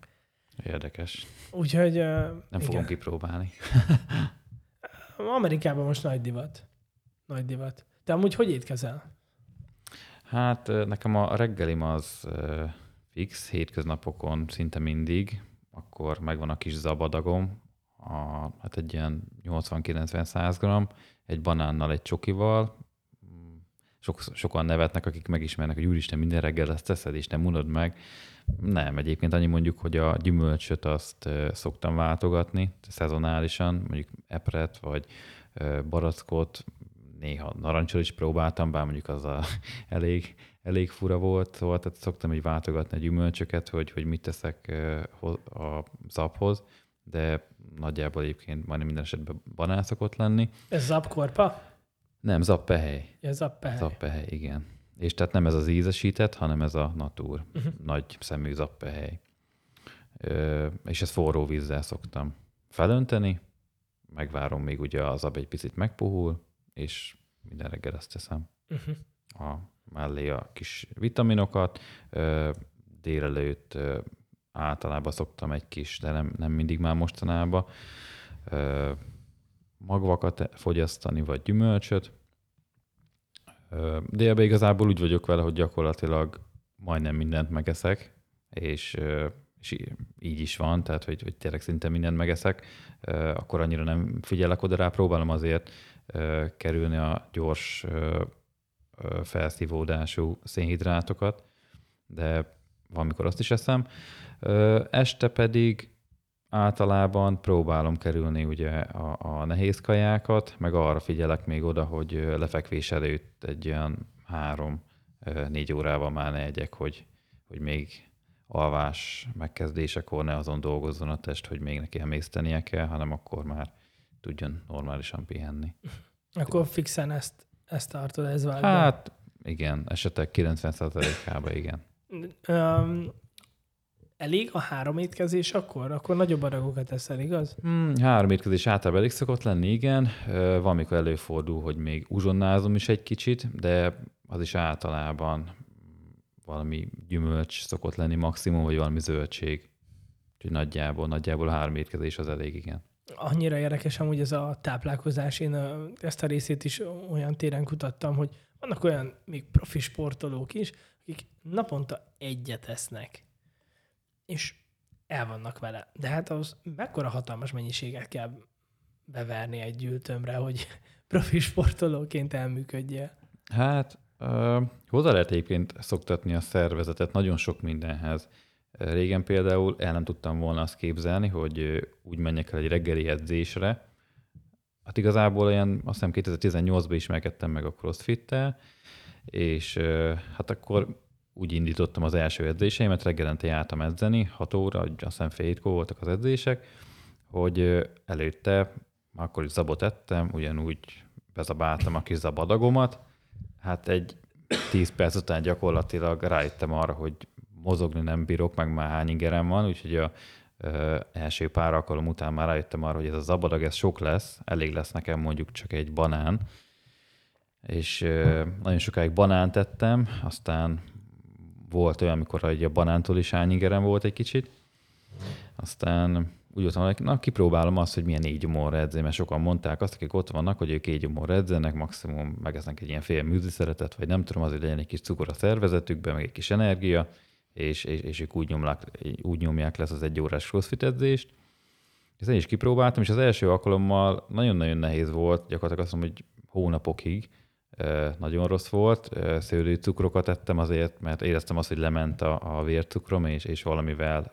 Érdekes. Úgyhogy... Uh, nem igen. fogom kipróbálni. Amerikában most nagy divat. Nagy divat. De amúgy hogy étkezel? Hát nekem a reggelim az fix, hétköznapokon szinte mindig, akkor megvan a kis zabadagom, a, hát egy ilyen 80-90-100 g, egy banánnal, egy csokival. Sok, sokan nevetnek, akik megismernek, hogy úristen, minden reggel ezt teszed, és nem unod meg. Nem, egyébként annyi mondjuk, hogy a gyümölcsöt azt szoktam váltogatni szezonálisan, mondjuk epret, vagy barackot, néha narancsot is próbáltam, bár mondjuk az a elég, elég fura volt, szóval tehát szoktam így váltogatni a gyümölcsöket, hogy, hogy mit teszek a zaphoz, de nagyjából egyébként majdnem minden esetben banán szokott lenni. Ez zapkorpa? Nem, zappehely. Ja, zappehely. Zappehely, igen. És tehát nem ez az ízesített, hanem ez a natúr, uh-huh. nagy szemű zappehely. Ö, és ezt forró vízzel szoktam felönteni, megvárom még ugye az ab egy picit megpuhul, és minden reggel ezt teszem. Uh-huh. A, mellé a kis vitaminokat, ö, délelőtt ö, általában szoktam egy kis, de nem, nem mindig már mostanában, ö, magvakat fogyasztani, vagy gyümölcsöt. Ö, délben igazából úgy vagyok vele, hogy gyakorlatilag majdnem mindent megeszek, és, és így is van, tehát hogy, hogy tényleg szinte mindent megeszek, akkor annyira nem figyelek oda rá, próbálom azért kerülni a gyors felszívódású szénhidrátokat, de valamikor azt is eszem. Este pedig általában próbálom kerülni ugye a, a nehéz kajákat, meg arra figyelek még oda, hogy lefekvés előtt egy olyan három-négy órával már ne egyek, hogy, hogy még alvás megkezdésekor ne azon dolgozzon a test, hogy még neki emésztenie kell, hanem akkor már tudjon normálisan pihenni. Akkor fixen ezt, ezt tartod, ez vált Hát igen, esetek 90%-ában igen. Um, elég a három étkezés akkor? Akkor nagyobb adagokat eszel, igaz? Hmm, három étkezés általában elég szokott lenni, igen. Van, amikor előfordul, hogy még uzsonnázom is egy kicsit, de az is általában valami gyümölcs szokott lenni maximum, vagy valami zöldség. Úgyhogy nagyjából, nagyjából három étkezés az elég, igen annyira érdekes amúgy ez a táplálkozás. Én ezt a részét is olyan téren kutattam, hogy vannak olyan még profi sportolók is, akik naponta egyet esznek, és el vannak vele. De hát az mekkora hatalmas mennyiséget kell beverni egy gyűltömre, hogy profi sportolóként elműködje. Hát uh, hozzá lehet egyébként szoktatni a szervezetet nagyon sok mindenhez. Régen például el nem tudtam volna azt képzelni, hogy úgy menjek el egy reggeli edzésre. Hát igazából olyan, azt hiszem 2018-ban ismerkedtem meg a crossfit és hát akkor úgy indítottam az első edzéseimet, reggelente jártam edzeni, 6 óra, azt hiszem fél voltak az edzések, hogy előtte, akkor is zabot ettem, ugyanúgy bezabáltam a kis zabadagomat, hát egy 10 perc után gyakorlatilag rájöttem arra, hogy mozogni nem bírok, meg már hány ingerem van, úgyhogy a ö, első pár alkalom után már rájöttem arra, hogy ez a zabadag, ez sok lesz, elég lesz nekem mondjuk csak egy banán, és ö, nagyon sokáig banánt tettem, aztán volt olyan, amikor a banántól is hányingerem volt egy kicsit, aztán úgy voltam, hogy na, kipróbálom azt, hogy milyen négy gyomorra edzeni, mert sokan mondták azt, akik ott vannak, hogy ők négy gyomorra edzenek, maximum megesznek egy ilyen fél műziszeretet, vagy nem tudom, azért legyen egy kis cukor a szervezetükben, meg egy kis energia, és, és, és ők úgy, nyomlák, úgy nyomják lesz az egy órás crossfit edzést. Ezt én is kipróbáltam, és az első alkalommal nagyon-nagyon nehéz volt, gyakorlatilag azt mondom, hogy hónapokig nagyon rossz volt. Szőlő cukrokat ettem azért, mert éreztem azt, hogy lement a, a vércukrom, és, és valamivel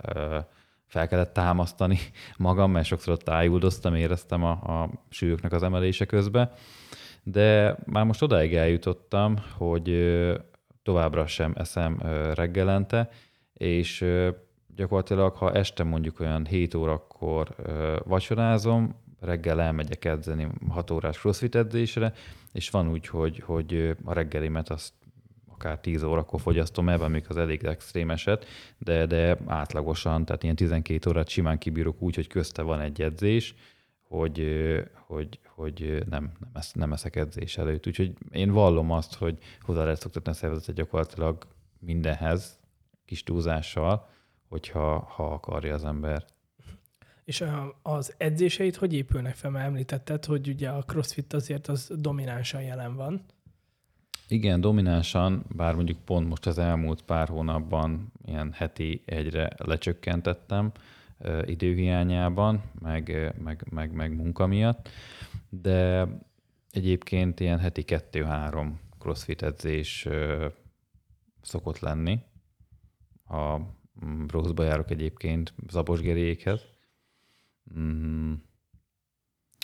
fel kellett támasztani magam, mert sokszor ott ájuldoztam, éreztem a, a súlyoknak az emelése közben. De már most odáig eljutottam, hogy továbbra sem eszem reggelente, és gyakorlatilag, ha este mondjuk olyan 7 órakor vacsorázom, reggel elmegyek edzeni 6 órás crossfit edzésre, és van úgy, hogy, hogy a reggelimet azt akár 10 órakor fogyasztom el, amik az elég extrém eset, de, de átlagosan, tehát ilyen 12 órát simán kibírok úgy, hogy közte van egy edzés, hogy, hogy, hogy nem, nem, esz, nem eszek edzés előtt. Úgyhogy én vallom azt, hogy hozzá lehet szoktatni a szervezetet gyakorlatilag mindenhez, kis túlzással, hogyha ha akarja az ember. És az edzéseit hogy épülnek fel? Mert említetted, hogy ugye a crossfit azért az dominánsan jelen van. Igen, dominánsan, bár mondjuk pont most az elmúlt pár hónapban ilyen heti egyre lecsökkentettem időhiányában, meg, meg, meg, meg munka miatt, de egyébként ilyen heti kettő-három crossfit edzés szokott lenni. A Brózba járok egyébként Zabosgerékhez. Mm.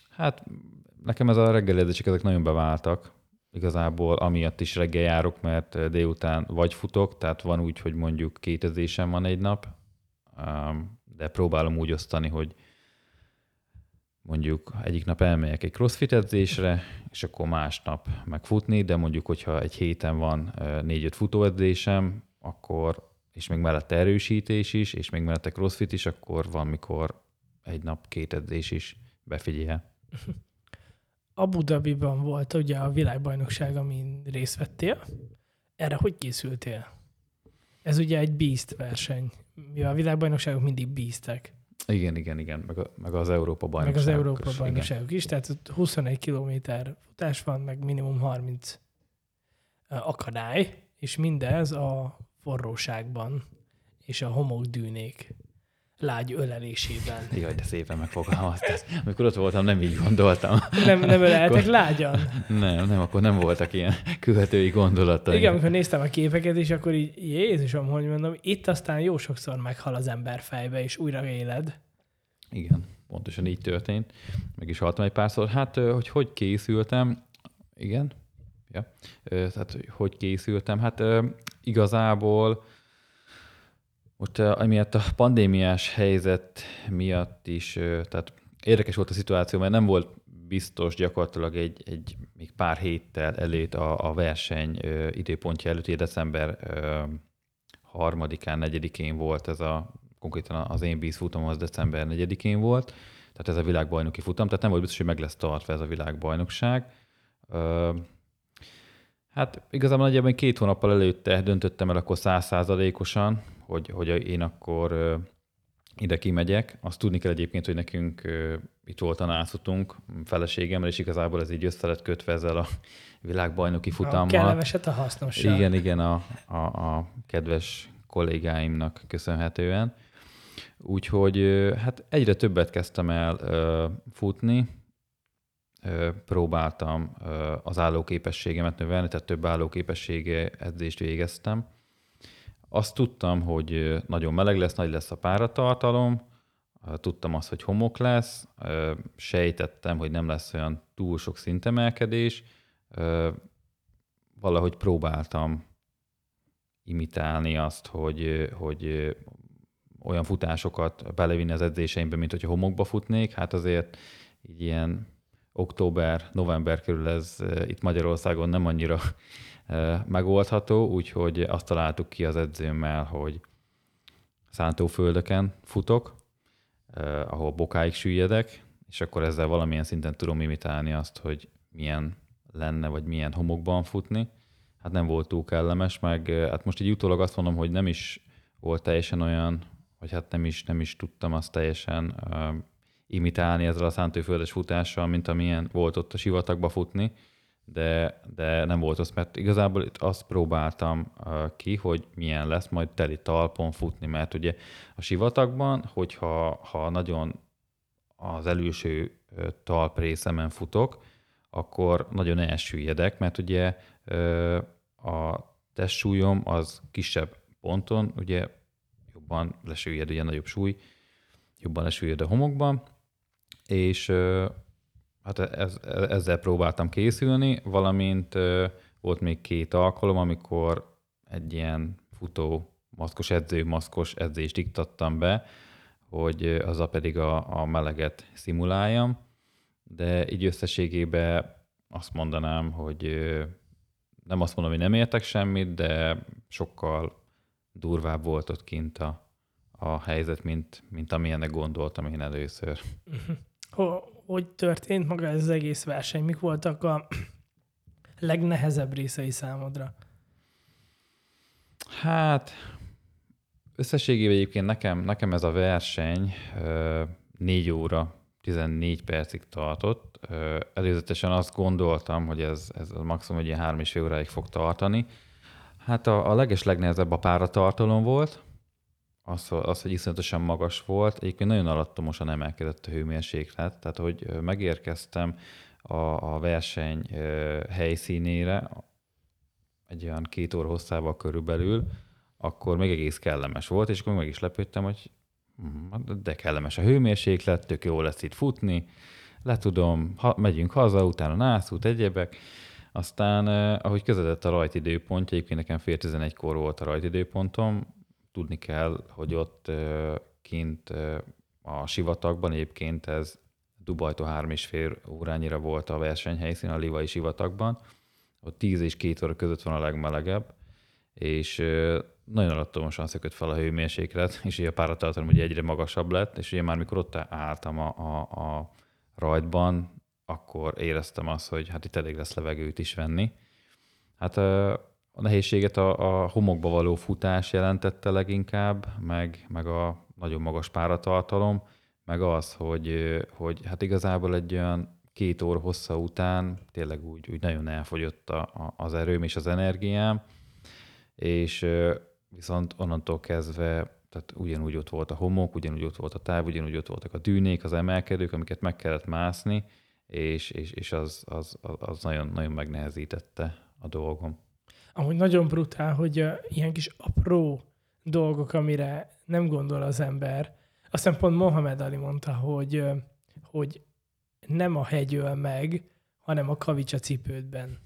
Hát nekem ez a reggeli edzések ezek nagyon beváltak. Igazából amiatt is reggel járok, mert délután vagy futok, tehát van úgy, hogy mondjuk két edzésem van egy nap, de próbálom úgy osztani, hogy mondjuk egyik nap elmegyek egy crossfit edzésre, és akkor másnap megfutni, de mondjuk, hogyha egy héten van négy-öt futóedzésem, akkor, és még mellette erősítés is, és még mellette crossfit is, akkor van, mikor egy nap két edzés is befigyel. Abu Dhabiban volt ugye a világbajnokság, amin részt vettél. Erre hogy készültél? Ez ugye egy Beast verseny. Mivel a világbajnokságok mindig beastek. Igen, igen, igen, meg, a, meg az Európa bajnokságok. Meg az Európa is, bajnokságok igen. is, tehát 21 kilométer futás van, meg minimum 30 akadály, és mindez a forróságban és a homokdűnék lágy ölelésében. Jaj, de szépen megfogalmaztad. Amikor ott voltam, nem így gondoltam. Nem, nem öleltek akkor... lágyan? Nem, nem, akkor nem voltak ilyen követői gondolatai. Igen, amikor néztem a képeket, és akkor így, Jézusom, hogy mondom, itt aztán jó sokszor meghal az ember fejbe, és újra éled. Igen, pontosan így történt. Meg is haltam egy párszor. Hát, hogy hogy készültem? Igen. Ja. Tehát, hogy készültem? Hát igazából most amiatt a pandémiás helyzet miatt is, tehát érdekes volt a szituáció, mert nem volt biztos gyakorlatilag egy, egy még pár héttel elét a, a verseny időpontja előtt, december harmadikán, negyedikén volt ez a, konkrétan az én bízfutam az december negyedikén volt, tehát ez a világbajnoki futam, tehát nem volt biztos, hogy meg lesz tartva ez a világbajnokság. Hát igazából nagyjából két hónappal előtte döntöttem el akkor százszázalékosan, hogy, hogy én akkor ide kimegyek. Azt tudni kell egyébként, hogy nekünk itt volt a nászutunk feleségemmel, és igazából ez így össze lett kötve ezzel a világbajnoki futammal. A kellemeset a hasznosság. Igen, igen, a, a, a kedves kollégáimnak köszönhetően. Úgyhogy hát egyre többet kezdtem el futni, próbáltam az állóképességemet növelni, tehát több állóképessége edzést végeztem. Azt tudtam, hogy nagyon meleg lesz, nagy lesz a páratartalom, tudtam azt, hogy homok lesz, sejtettem, hogy nem lesz olyan túl sok szintemelkedés, valahogy próbáltam imitálni azt, hogy, hogy olyan futásokat belevinni az edzéseimbe, mint hogyha homokba futnék. Hát azért így ilyen október, november körül ez itt Magyarországon nem annyira megoldható, úgyhogy azt találtuk ki az edzőmmel, hogy szántóföldeken futok, ahol bokáig süllyedek, és akkor ezzel valamilyen szinten tudom imitálni azt, hogy milyen lenne, vagy milyen homokban futni. Hát nem volt túl kellemes, meg hát most egy utólag azt mondom, hogy nem is volt teljesen olyan, vagy hát nem is, nem is tudtam azt teljesen imitálni ezzel a szántóföldes futással, mint amilyen volt ott a sivatagba futni, de, de nem volt az, mert igazából itt azt próbáltam ki, hogy milyen lesz majd teli talpon futni, mert ugye a sivatagban, hogyha ha nagyon az előső uh, talprészemen futok, akkor nagyon elsüllyedek, mert ugye a testsúlyom az kisebb ponton, ugye jobban lesüllyed, ugye nagyobb súly, jobban lesüllyed a homokban, és hát ez, ezzel próbáltam készülni, valamint volt még két alkalom, amikor egy ilyen futó maszkos edző, maszkos edzést iktattam be, hogy az pedig a, a meleget szimuláljam, de így összességében azt mondanám, hogy nem azt mondom, hogy nem értek semmit, de sokkal durvább volt ott kint a, a helyzet, mint, mint amilyennek gondoltam én először. Hogy történt maga ez az egész verseny? Mik voltak a legnehezebb részei számodra? Hát összességében egyébként nekem, nekem ez a verseny 4 óra 14 percig tartott. Előzetesen azt gondoltam, hogy ez, ez maximum egy ilyen három és fél óráig fog tartani. Hát a, a leges legnehezebb a páratartalom volt, az, az, hogy iszonyatosan magas volt. Egyébként nagyon alattomosan emelkedett a hőmérséklet, tehát hogy megérkeztem a, a verseny helyszínére, egy olyan két óra hosszával körülbelül, akkor még egész kellemes volt, és akkor meg is lepődtem, hogy hm, de kellemes a hőmérséklet, tök jó lesz itt futni, le tudom, ha, megyünk haza, utána nászút, egyebek. Aztán, ahogy közeledett a rajtidőpontja, egyébként nekem fél tizenegykor volt a rajtidőpontom, tudni kell, hogy ott kint a sivatagban egyébként ez Dubajtól három és fél órányira volt a versenyhelyszín a Livai sivatagban, ott 10 és 2 óra között van a legmelegebb, és nagyon alattomosan szökött fel a hőmérséklet, és ugye a páratartalom ugye egyre magasabb lett, és ugye már mikor ott álltam a, a, a rajtban, akkor éreztem azt, hogy hát itt elég lesz levegőt is venni. Hát a nehézséget a, a homokba való futás jelentette leginkább, meg, meg a nagyon magas páratartalom, meg az, hogy, hogy hát igazából egy olyan két óra hossza után tényleg úgy, úgy nagyon elfogyott a, a, az erőm és az energiám, és viszont onnantól kezdve tehát ugyanúgy ott volt a homok, ugyanúgy ott volt a táv, ugyanúgy ott voltak a dűnék, az emelkedők, amiket meg kellett mászni, és, és, és az, az, az nagyon, nagyon megnehezítette a dolgom. Amúgy nagyon brutál, hogy ilyen kis apró dolgok, amire nem gondol az ember. Aztán pont Mohamed Ali mondta, hogy, hogy nem a hegy öl meg, hanem a kavics a cipődben.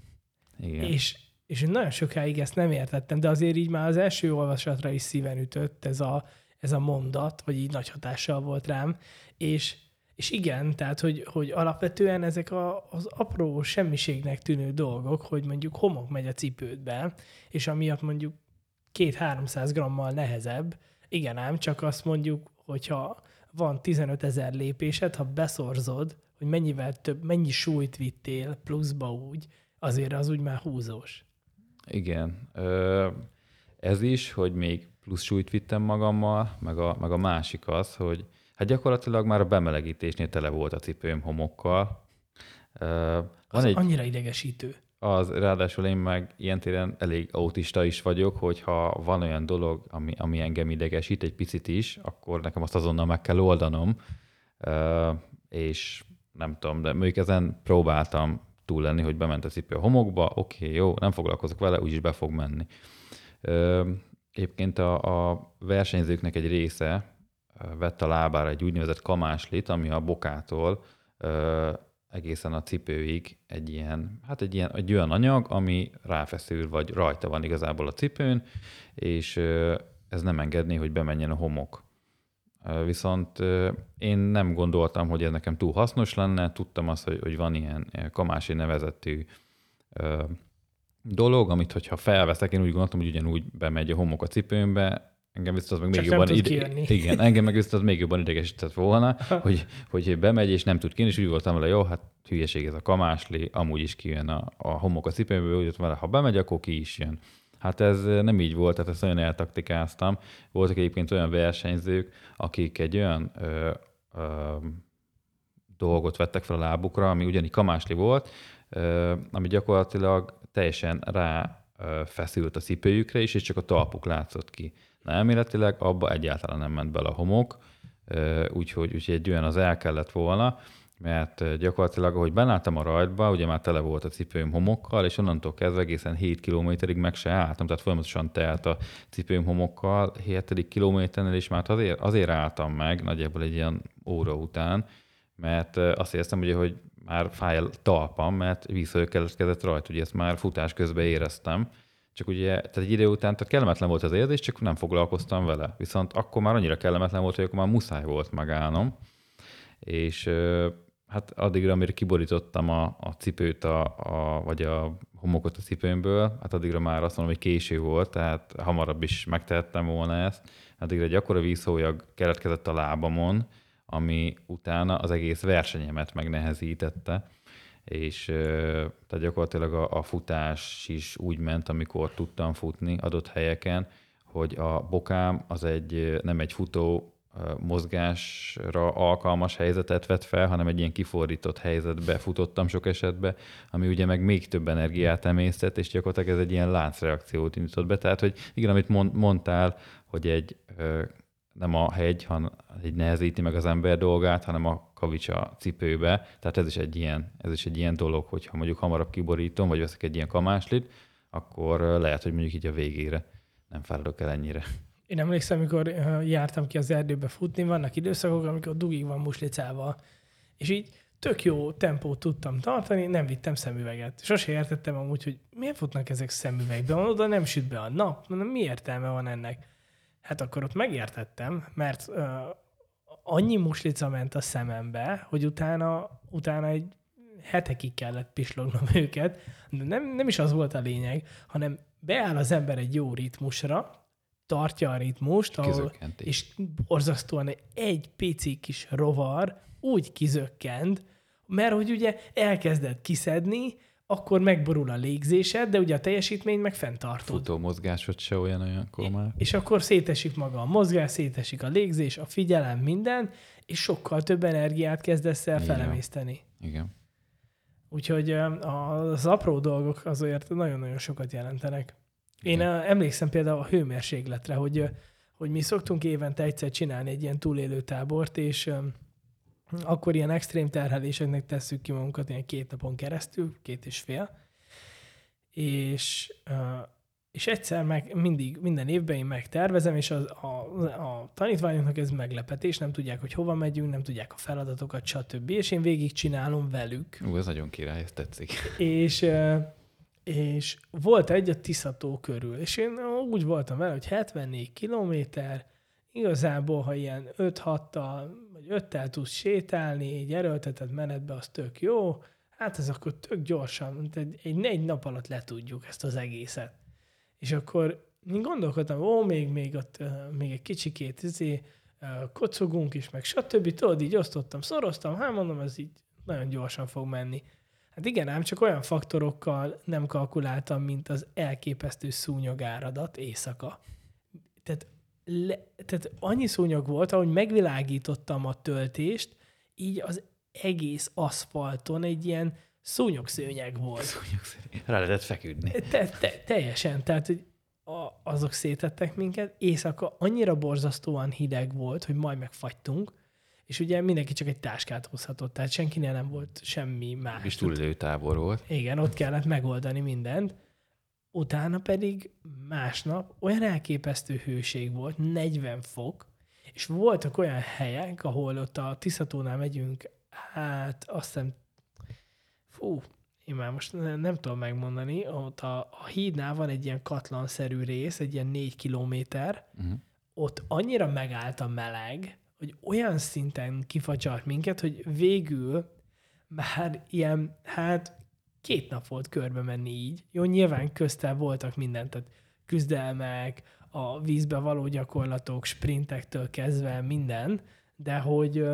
Igen. És, és nagyon sokáig ezt nem értettem, de azért így már az első olvasatra is szíven ütött ez a, ez a mondat, vagy így nagy hatással volt rám, és, és igen, tehát, hogy, hogy alapvetően ezek a, az apró semmiségnek tűnő dolgok, hogy mondjuk homok megy a cipődbe, és amiatt mondjuk két-háromszáz grammal nehezebb, igen ám, csak azt mondjuk, hogyha van 15 ezer lépésed, ha beszorzod, hogy mennyivel több, mennyi súlyt vittél pluszba úgy, azért az úgy már húzós. Igen. Ez is, hogy még plusz súlyt vittem magammal, meg a, meg a másik az, hogy hát gyakorlatilag már a bemelegítésnél tele volt a cipőm homokkal. Van az egy, annyira idegesítő. Az, ráadásul én meg ilyen téren elég autista is vagyok, hogyha van olyan dolog, ami, ami engem idegesít egy picit is, akkor nekem azt azonnal meg kell oldanom, és nem tudom, de mondjuk ezen próbáltam túl lenni, hogy bement a cipő a homokba, oké, okay, jó, nem foglalkozok vele, úgyis be fog menni. Egyébként a, a versenyzőknek egy része vett a lábára egy úgynevezett kamáslit, ami a bokától egészen a cipőig egy ilyen, hát egy, ilyen, egy olyan anyag, ami ráfeszül, vagy rajta van igazából a cipőn, és ez nem engedné, hogy bemenjen a homok. Viszont én nem gondoltam, hogy ez nekem túl hasznos lenne, tudtam azt, hogy, hogy van ilyen kamási nevezetű dolog, amit hogyha felveszek, én úgy gondoltam, hogy ugyanúgy bemegy a homok a cipőmbe, engem viszont az meg még jobban ide... Igen, engem meg viszont az még jobban idegesített volna, hogy, hogy bemegy és nem tud kijönni, és úgy voltam vele, jó, hát hülyeség ez a kamásli, amúgy is kijön a, a homok a cipőmből, úgy vele, ha bemegy, akkor ki is jön. Hát ez nem így volt, tehát ezt nagyon eltaktikáztam. Voltak egyébként olyan versenyzők, akik egy olyan ö, ö, dolgot vettek fel a lábukra, ami ugyanígy kamásli volt, ö, ami gyakorlatilag teljesen rá feszült a cipőjükre is, és csak a talpuk látszott ki. Na, elméletileg abba egyáltalán nem ment bele a homok, úgyhogy, úgyhogy egy olyan az el kellett volna, mert gyakorlatilag, ahogy benálltam a rajtba, ugye már tele volt a cipőm homokkal, és onnantól kezdve egészen 7 kilométerig meg se álltam, tehát folyamatosan telt a cipőm homokkal, 7. kilométernél is már azért, azért álltam meg, nagyjából egy ilyen óra után, mert azt éreztem, ugye, hogy már fáj a talpam, mert visszakeletkezett rajta, ugye ezt már futás közben éreztem, csak ugye, tehát egy idő után tehát kellemetlen volt az érzés, csak nem foglalkoztam vele. Viszont akkor már annyira kellemetlen volt, hogy akkor már muszáj volt megállnom. És hát addigra, amire kiborítottam a, a cipőt, a, a, vagy a homokot a cipőmből, hát addigra már azt mondom, hogy késő volt, tehát hamarabb is megtehettem volna ezt. Addigra egy akkora vízhólyag keletkezett a lábamon, ami utána az egész versenyemet megnehezítette, és tehát gyakorlatilag a, a futás is úgy ment, amikor tudtam futni adott helyeken, hogy a bokám az egy, nem egy futó mozgásra alkalmas helyzetet vett fel, hanem egy ilyen kifordított helyzetbe futottam sok esetben, ami ugye meg még több energiát emésztett, és gyakorlatilag ez egy ilyen láncreakciót indított be. Tehát, hogy igen, amit mondtál, hogy egy nem a hegy, hanem egy nehezíti meg az ember dolgát, hanem a kavics a cipőbe. Tehát ez is egy ilyen, ez is egy ilyen dolog, hogyha mondjuk hamarabb kiborítom, vagy veszek egy ilyen kamáslit, akkor lehet, hogy mondjuk így a végére nem fáradok el ennyire. Én emlékszem, amikor jártam ki az erdőbe futni, vannak időszakok, amikor dugig van muslicával, és így tök jó tempót tudtam tartani, nem vittem szemüveget. Sose értettem amúgy, hogy miért futnak ezek szemüvegbe, oda nem süt be a nap, mondom, mi értelme van ennek? Hát akkor ott megértettem, mert uh, annyi muslica ment a szemembe, hogy utána, utána egy hetekig kellett pislognom őket, de nem, nem is az volt a lényeg, hanem beáll az ember egy jó ritmusra, tartja a ritmust, ahol, és borzasztóan egy pici kis rovar úgy kizökkent, mert hogy ugye elkezdett kiszedni, akkor megborul a légzésed, de ugye a teljesítmény meg fenntartod. Futó mozgásod se olyan olyankor már. És akkor szétesik maga a mozgás, szétesik a légzés, a figyelem, minden, és sokkal több energiát kezdesz el felemészteni. Igen. Úgyhogy az apró dolgok azért nagyon-nagyon sokat jelentenek. Én Igen. emlékszem például a hőmérsékletre, hogy, hogy mi szoktunk évente egyszer csinálni egy ilyen túlélő tábort, és akkor ilyen extrém terheléseknek tesszük ki magunkat ilyen két napon keresztül, két és fél, és, és egyszer meg mindig, minden évben én megtervezem, és az, a, a tanítványoknak ez meglepetés, nem tudják, hogy hova megyünk, nem tudják a feladatokat, stb. És én végig csinálom velük. Ú, ez nagyon király, ez tetszik. És, és volt egy a Tiszató körül, és én úgy voltam vele, hogy 74 kilométer, igazából, ha ilyen 5-6-tal, vagy 5-tel tudsz sétálni, egy erőltetett menetbe, az tök jó, hát ez akkor tök gyorsan, egy, egy négy nap alatt letudjuk ezt az egészet. És akkor én gondolkodtam, ó, még, még ott, még egy kicsikét izé, kocogunk is, meg stb. Tudod, így osztottam, szoroztam, hát mondom, ez így nagyon gyorsan fog menni. Hát igen, ám csak olyan faktorokkal nem kalkuláltam, mint az elképesztő szúnyogáradat éjszaka. Tehát le, tehát annyi szúnyog volt, ahogy megvilágítottam a töltést, így az egész aszfalton egy ilyen szúnyogszőnyeg volt. Szúnyogszőnyeg. Rá lehetett feküdni. Te, te, teljesen, tehát hogy a, azok szétettek minket, éjszaka annyira borzasztóan hideg volt, hogy majd megfagytunk, és ugye mindenki csak egy táskát hozhatott, tehát senkinél nem volt semmi más. És túlélő tábor volt. Igen, ott kellett megoldani mindent utána pedig másnap olyan elképesztő hőség volt, 40 fok, és voltak olyan helyek, ahol ott a Tiszatónál megyünk, hát azt hiszem, fú, én már most nem, nem tudom megmondani, ott a, a hídnál van egy ilyen katlanszerű rész, egy ilyen négy kilométer, uh-huh. ott annyira megállt a meleg, hogy olyan szinten kifacsart minket, hogy végül már ilyen, hát két nap volt körbe menni így. Jó, nyilván köztel voltak mindent, tehát küzdelmek, a vízbe való gyakorlatok, sprintektől kezdve minden, de hogy,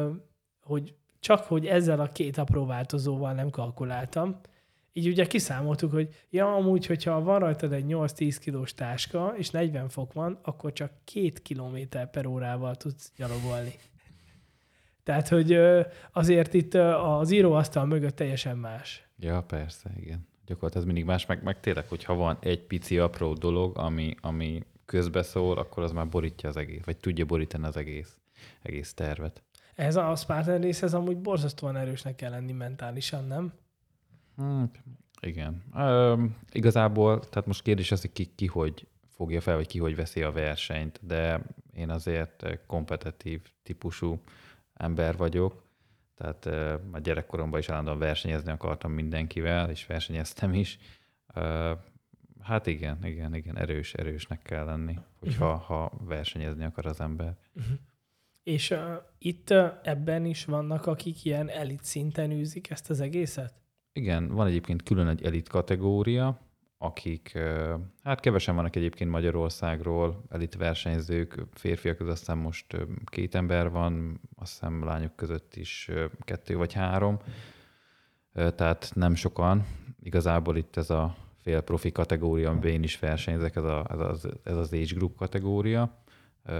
hogy csak hogy ezzel a két apró változóval nem kalkuláltam. Így ugye kiszámoltuk, hogy ja, amúgy, hogyha van rajtad egy 8-10 kilós táska, és 40 fok van, akkor csak két kilométer per órával tudsz gyalogolni. Tehát, hogy azért itt az íróasztal mögött teljesen más. Ja, persze, igen. Gyakorlatilag ez mindig más, meg, meg tényleg, hogyha van egy pici apró dolog, ami, ami közbeszól, akkor az már borítja az egész, vagy tudja borítani az egész, egész tervet. Ez a Spartan ez amúgy borzasztóan erősnek kell lenni mentálisan, nem? Hmm, igen. Üm, igazából, tehát most kérdés az, hogy ki, ki hogy fogja fel, vagy ki hogy veszi a versenyt, de én azért kompetitív típusú ember vagyok, tehát a gyerekkoromban is állandóan versenyezni akartam mindenkivel, és versenyeztem is. Hát igen, igen, igen, erős, erősnek kell lenni, hogyha uh-huh. ha versenyezni akar az ember. Uh-huh. És uh, itt uh, ebben is vannak, akik ilyen elit szinten űzik ezt az egészet? Igen, van egyébként külön egy elit kategória, akik, hát kevesen vannak egyébként Magyarországról, elit versenyzők, férfiak között aztán most két ember van, azt hiszem lányok között is kettő vagy három, tehát nem sokan. Igazából itt ez a fél profi kategória, amiben én is versenyzek, ez, a, ez, az, ez az age group kategória.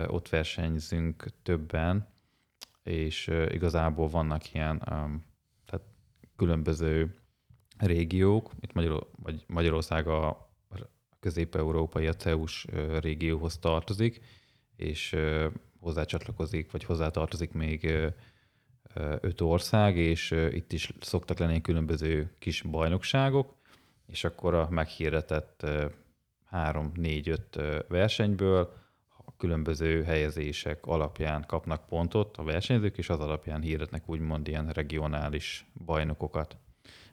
Ott versenyzünk többen, és igazából vannak ilyen tehát különböző régiók, itt Magyar, vagy Magyarország a közép-európai, a CEUS régióhoz tartozik, és hozzácsatlakozik, vagy hozzátartozik még öt ország, és itt is szoktak lenni különböző kis bajnokságok, és akkor a meghirdetett három, négy, öt versenyből a különböző helyezések alapján kapnak pontot a versenyzők, és az alapján hirdetnek úgymond ilyen regionális bajnokokat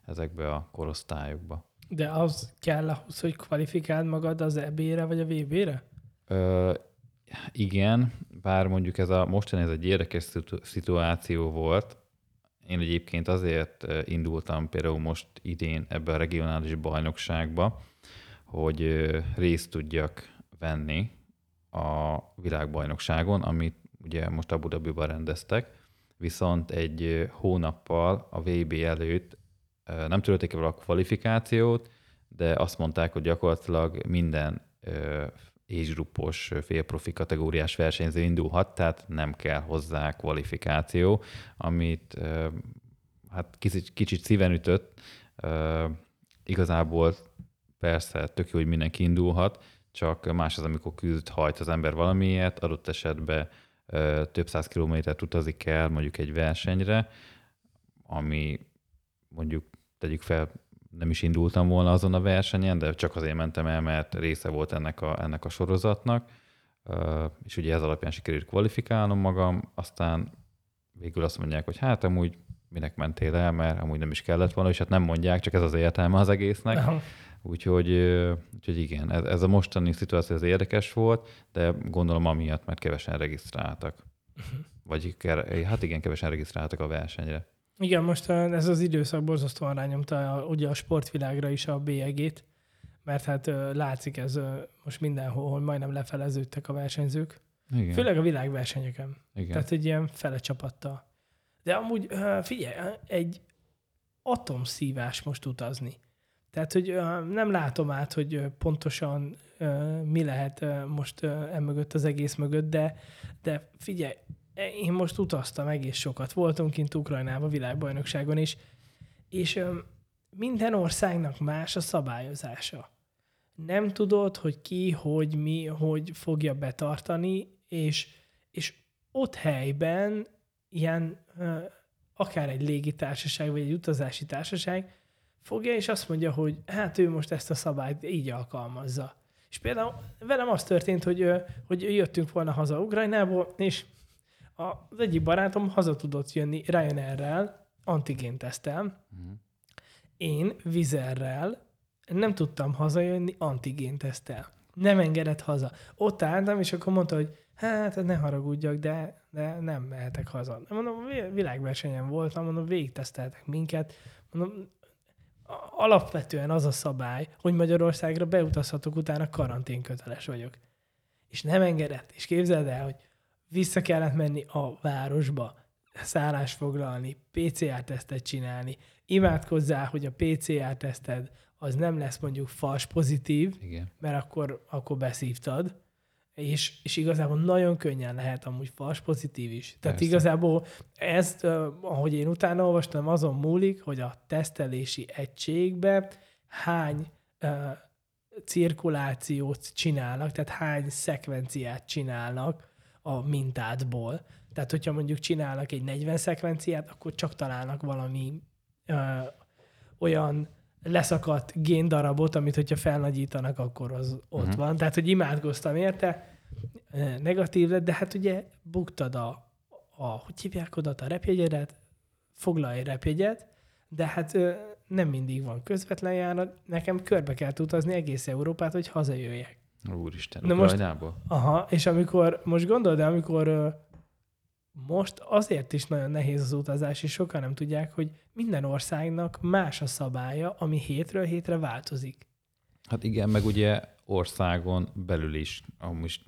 ezekbe a korosztályokba. De az kell ahhoz, hogy kvalifikáld magad az EB-re vagy a VB-re? Ö, igen, bár mondjuk ez a mostani ez egy érdekes szituáció volt. Én egyébként azért indultam például most idén ebbe a regionális bajnokságba, hogy részt tudjak venni a világbajnokságon, amit ugye most Abu Dhabiban rendeztek, viszont egy hónappal a VB előtt nem törölték el a kvalifikációt, de azt mondták, hogy gyakorlatilag minden age groupos félprofi kategóriás versenyző indulhat, tehát nem kell hozzá kvalifikáció, amit hát kicsit, kicsit szíven ütött. Igazából persze tök jó, hogy mindenki indulhat, csak más az, amikor küzd, hajt az ember valamiért, adott esetben több száz kilométert utazik el mondjuk egy versenyre, ami mondjuk tegyük fel, nem is indultam volna azon a versenyen, de csak azért mentem el, mert része volt ennek a, ennek a sorozatnak, és ugye ez alapján sikerült kvalifikálnom magam, aztán végül azt mondják, hogy hát amúgy minek mentél el, mert amúgy nem is kellett volna, és hát nem mondják, csak ez az értelme az egésznek. Úgyhogy, úgyhogy igen, ez, ez a mostani szituáció ez érdekes volt, de gondolom amiatt, mert kevesen regisztráltak. Uh-huh. Vagy hát igen, kevesen regisztráltak a versenyre. Igen, most ez az időszak borzasztóan rányomta a, ugye a sportvilágra is a bélyegét, mert hát látszik ez most mindenhol, hogy majdnem lefeleződtek a versenyzők. Igen. Főleg a világversenyeken. Igen. Tehát egy ilyen fele csapattal. De amúgy figyelj, egy atomszívás most utazni. Tehát, hogy nem látom át, hogy pontosan mi lehet most emögött az egész mögött, de, de figyelj, én most utaztam egész sokat, voltunk kint Ukrajnába világbajnokságon is, és minden országnak más a szabályozása. Nem tudod, hogy ki, hogy mi, hogy fogja betartani, és, és ott helyben ilyen akár egy légitársaság, vagy egy utazási társaság fogja, és azt mondja, hogy hát ő most ezt a szabályt így alkalmazza. És például velem az történt, hogy, hogy jöttünk volna haza Ukrajnából, és az egyik barátom haza tudott jönni Ryanair-rel, antigén tesztel. Uh-huh. Én vizerrel nem tudtam hazajönni antigén tesztel. Nem engedett haza. Ott álltam, és akkor mondta, hogy hát ne haragudjak, de, de nem mehetek haza. Mondom, világversenyen voltam, mondom, végigteszteltek minket. Mondom, alapvetően az a szabály, hogy Magyarországra beutazhatok, utána karanténköteles vagyok. És nem engedett. És képzeld el, hogy vissza kellett menni a városba, szállást foglalni, PCR-tesztet csinálni. Imádkozzál, hogy a PCR-teszted az nem lesz mondjuk fals pozitív, Igen. mert akkor, akkor beszívtad, és, és igazából nagyon könnyen lehet amúgy fals pozitív is. Tehát Persze. igazából ezt, ahogy én utána olvastam, azon múlik, hogy a tesztelési egységbe hány uh, cirkulációt csinálnak, tehát hány szekvenciát csinálnak a mintádból. Tehát, hogyha mondjuk csinálnak egy 40 szekvenciát, akkor csak találnak valami ö, olyan leszakadt géndarabot, amit hogyha felnagyítanak, akkor az uh-huh. ott mhm. van. Tehát, hogy imádkoztam érte, negatív lett, de hát ugye buktad a, a hogy hívják oda a repjegyedet, foglalj egy repjegyet, de hát nem mindig van közvetlen járat, nekem körbe kell utazni egész Európát, hogy hazajöjjek. Úristen, Na most- Ukrajnából? Aha, és amikor, most gondold el, amikor most azért is nagyon nehéz az utazás, és sokan nem tudják, hogy minden országnak más a szabálya, ami hétről hétre változik. Hát igen, meg ugye országon belül is,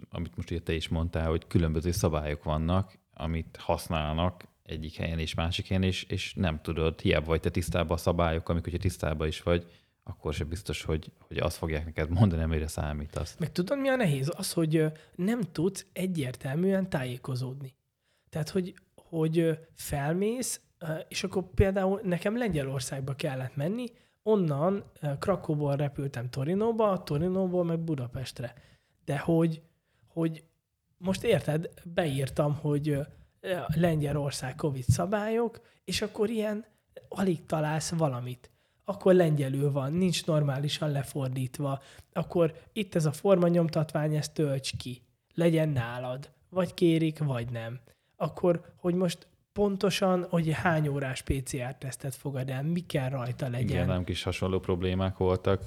amit, most ugye te is mondtál, hogy különböző szabályok vannak, amit használnak egyik helyen és másik helyen, és, és nem tudod, hiába vagy te tisztában a szabályok, amikor tisztában is vagy, akkor se biztos, hogy, hogy azt fogják neked mondani, amire számítasz. Meg tudod, mi a nehéz? Az, hogy nem tudsz egyértelműen tájékozódni. Tehát, hogy, hogy felmész, és akkor például nekem Lengyelországba kellett menni, onnan Krakóból repültem Torinóba, Torinóból meg Budapestre. De hogy, hogy most érted, beírtam, hogy Lengyelország Covid szabályok, és akkor ilyen alig találsz valamit. Akkor lengyelül van, nincs normálisan lefordítva, akkor itt ez a formanyomtatvány, ezt tölts ki. Legyen nálad. Vagy kérik, vagy nem. Akkor, hogy most pontosan, hogy hány órás PCR-tesztet fogad el, mi kell rajta legyen. Igen, nem kis hasonló problémák voltak,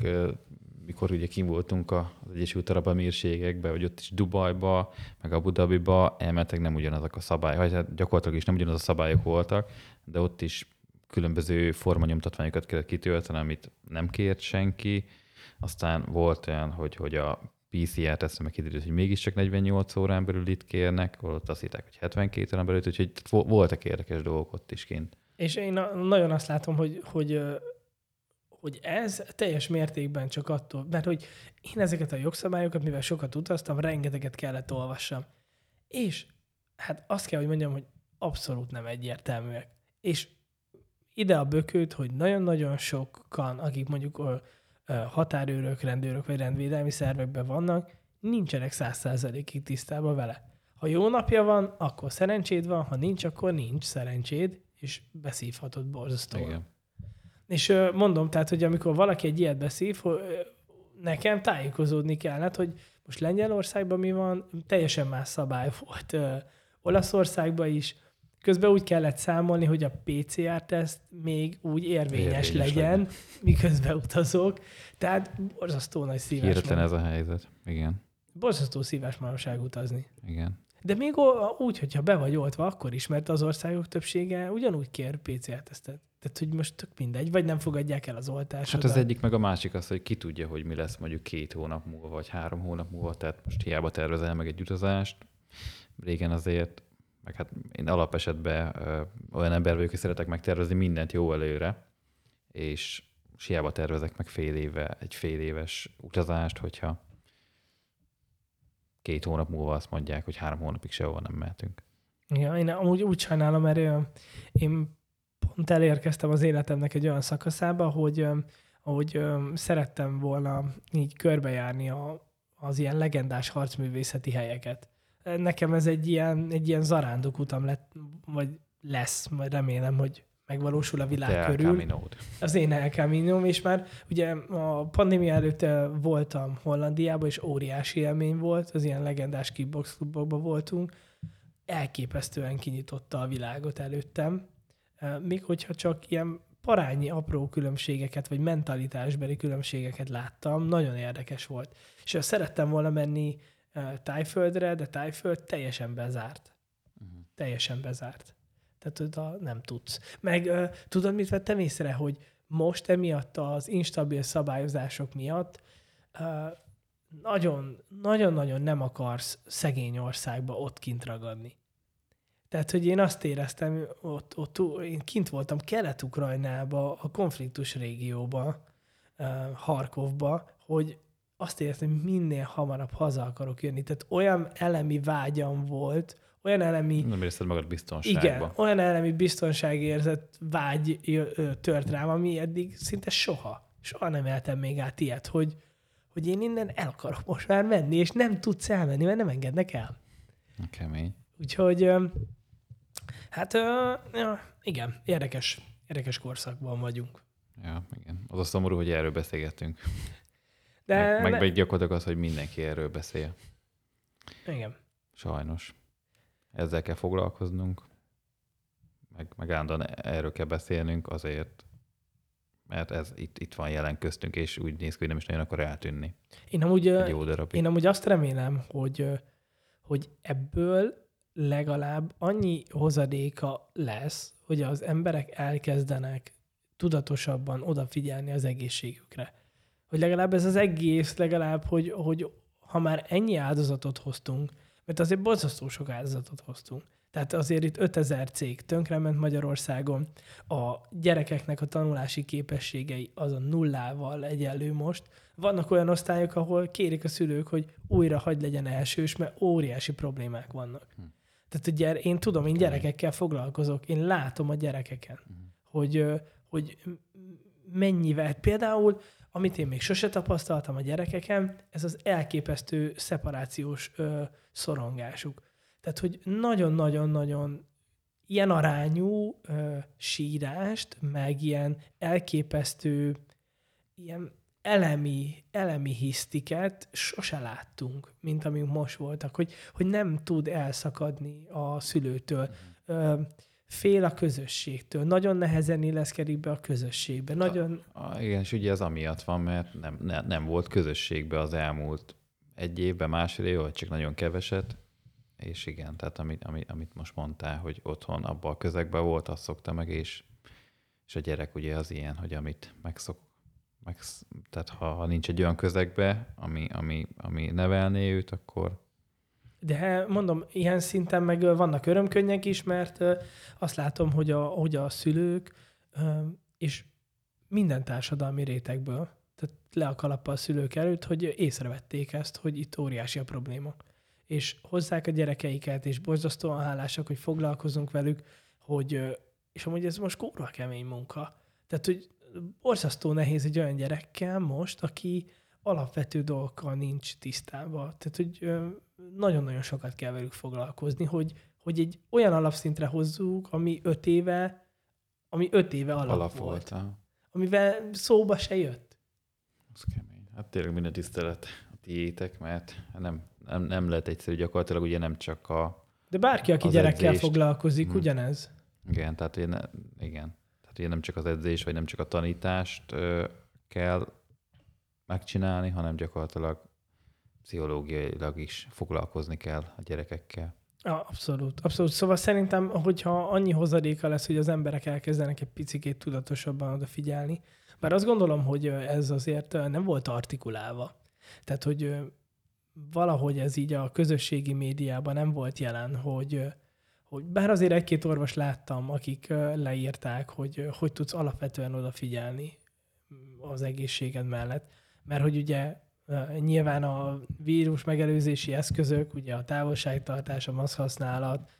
mikor ugye kim voltunk az Egyesült Arab Emírségekben, vagy ott is Dubajba, meg Abu Dhabiba, elmetek nem ugyanazok a szabályok, vagy hát gyakorlatilag is nem ugyanaz a szabályok voltak, de ott is különböző formanyomtatványokat kellett kitölteni, amit nem kért senki. Aztán volt olyan, hogy, hogy a PCR tesztre meg kiderült, hogy mégiscsak 48 órán belül itt kérnek, ott azt hitták, hogy 72 órán belül, úgyhogy vo- voltak érdekes dolgok ott is kint. És én nagyon azt látom, hogy, hogy, hogy ez teljes mértékben csak attól, mert hogy én ezeket a jogszabályokat, mivel sokat utaztam, rengeteget kellett olvassam. És hát azt kell, hogy mondjam, hogy abszolút nem egyértelműek. És ide a bökőt, hogy nagyon-nagyon sokan, akik mondjuk határőrök, rendőrök vagy rendvédelmi szervekben vannak, nincsenek száz százalékig tisztában vele. Ha jó napja van, akkor szerencséd van, ha nincs, akkor nincs szerencséd, és beszívhatod borzasztóan. Igen. És mondom, tehát, hogy amikor valaki egy ilyet beszív, nekem tájékozódni kellett, hogy most Lengyelországban mi van, teljesen más szabály volt Olaszországban is. Közben úgy kellett számolni, hogy a PCR-teszt még úgy érvényes, Érvényes legyen, legyen. miközben utazok. Tehát borzasztó nagy szívás. Hihetetlen van. ez a helyzet. Igen, Borzasztó szívás manapság utazni. igen. De még úgy, hogyha be vagy oltva, akkor is, mert az országok többsége ugyanúgy kér PCR-tesztet. Tehát, hogy most tök mindegy, vagy nem fogadják el az oltást. Hát az egyik meg a másik az, hogy ki tudja, hogy mi lesz mondjuk két hónap múlva, vagy három hónap múlva, tehát most hiába tervezel meg egy utazást. Régen azért, meg hát én alapesetben olyan ember vagyok, hogy szeretek megtervezni mindent jó előre, és hiába tervezek meg fél éve, egy fél éves utazást, hogyha két hónap múlva azt mondják, hogy három hónapig sehova nem mehetünk. Ja, én amúgy úgy sajnálom, mert én pont elérkeztem az életemnek egy olyan szakaszába, hogy, ö, hogy ö, szerettem volna így körbejárni a, az ilyen legendás harcművészeti helyeket. Nekem ez egy ilyen, egy ilyen zarándok utam lett, vagy lesz, majd remélem, hogy megvalósul a világ Te körül. Az én El Camino, és már ugye a pandémia előtt ö, voltam Hollandiában, és óriási élmény volt, az ilyen legendás kickbox klubokban voltunk. Elképesztően kinyitotta a világot előttem. Ö, Még hogyha csak ilyen parányi apró különbségeket, vagy mentalitásbeli különbségeket láttam, nagyon érdekes volt. És ö, szerettem volna menni Tájföldre, de Tájföld teljesen bezárt. Mhm. Teljesen bezárt. Tehát oda nem tudsz. Meg tudod, mit vettem észre, hogy most emiatt az instabil szabályozások miatt nagyon, nagyon-nagyon nem akarsz szegény országba ott kint ragadni. Tehát, hogy én azt éreztem, ott, ott én kint voltam Kelet-Ukrajnába, a konfliktus régióba, Harkovba, hogy azt éreztem, hogy minél hamarabb haza akarok jönni. Tehát olyan elemi vágyam volt, olyan elemi Nem érzed magad biztonságban. igen, olyan elemi biztonságérzet vágy tört rám, ami eddig szinte soha, soha nem éltem még át ilyet, hogy, hogy én innen el akarok most már menni, és nem tudsz elmenni, mert nem engednek el. Kemény. Úgyhogy, hát ja, igen, érdekes, érdekes korszakban vagyunk. Ja, igen. Az a szomorú, hogy erről beszélgettünk. De meg, meg ne- gyakorlatilag az, hogy mindenki erről beszél. igen. Sajnos. Ezzel kell foglalkoznunk, meg, meg állandóan erről kell beszélnünk azért, mert ez itt, itt van jelen köztünk, és úgy néz ki, hogy nem is nagyon akar eltűnni. Én amúgy, jó darabig. én amúgy azt remélem, hogy, hogy ebből legalább annyi hozadéka lesz, hogy az emberek elkezdenek tudatosabban odafigyelni az egészségükre. Hogy legalább ez az egész, legalább, hogy, hogy ha már ennyi áldozatot hoztunk, mert azért borzasztó sok áldozatot hoztunk. Tehát azért itt 5000 cég tönkrement Magyarországon, a gyerekeknek a tanulási képességei az a nullával egyenlő most. Vannak olyan osztályok, ahol kérik a szülők, hogy újra hagy legyen elsős, mert óriási problémák vannak. Hm. Tehát ugye én tudom, én gyerekekkel foglalkozok, én látom a gyerekeken, hogy, ö, hogy mennyivel, például, amit én még sose tapasztaltam a gyerekeken, ez az elképesztő szeparációs ö, szorongásuk. Tehát, hogy nagyon-nagyon-nagyon ilyen arányú ö, sírást, meg ilyen elképesztő, ilyen elemi, elemi hisztiket sose láttunk, mint amik most voltak, hogy, hogy nem tud elszakadni a szülőtől. Ö, fél a közösségtől. Nagyon nehezen illeszkedik be a közösségbe. Nagyon, Ah, igen, és ugye ez amiatt van, mert nem, ne, nem volt közösségbe az elmúlt egy évben, másfél év, vagy csak nagyon keveset, és igen, tehát amit, amit, amit most mondtál, hogy otthon abban a közegben volt, azt szokta meg, és, és a gyerek ugye az ilyen, hogy amit megszok, megsz, tehát ha, ha nincs egy olyan közegbe, ami, ami, ami nevelné őt, akkor De mondom, ilyen szinten meg vannak örömkönnyek is, mert azt látom, hogy a, hogy a szülők és minden társadalmi rétegből, tehát le a kalappal a szülők előtt, hogy észrevették ezt, hogy itt óriási a probléma. És hozzák a gyerekeiket, és borzasztóan hálásak, hogy foglalkozunk velük, hogy, és amúgy ez most kurva kemény munka. Tehát, hogy borzasztó nehéz egy olyan gyerekkel most, aki alapvető dolgokkal nincs tisztában. Tehát, hogy nagyon-nagyon sokat kell velük foglalkozni, hogy, hogy egy olyan alapszintre hozzuk, ami öt éve, ami öt éve alap, alap volt, volt. amivel szóba se jött. Az kemény. Hát tényleg minden tisztelet a tiétek, mert nem, nem, nem lehet egyszerű gyakorlatilag, ugye nem csak a, De bárki, aki gyerekkel edzést. foglalkozik, Hmm. ugyanez. igen, tehát ugye, ne, igen, tehát ugye nem csak az edzés, vagy nem csak a tanítást ö, kell megcsinálni, hanem gyakorlatilag pszichológiailag is foglalkozni kell a gyerekekkel. Ja, abszolút, abszolút. Szóval szerintem, hogyha annyi hozadéka lesz, hogy az emberek elkezdenek egy picikét tudatosabban odafigyelni, bár azt gondolom, hogy ez azért nem volt artikulálva. Tehát, hogy valahogy ez így a közösségi médiában nem volt jelen, hogy, hogy bár azért egy-két orvos láttam, akik leírták, hogy hogy tudsz alapvetően odafigyelni az egészséged mellett, mert hogy ugye nyilván a vírus megelőzési eszközök, ugye a távolságtartás, a maszk használat,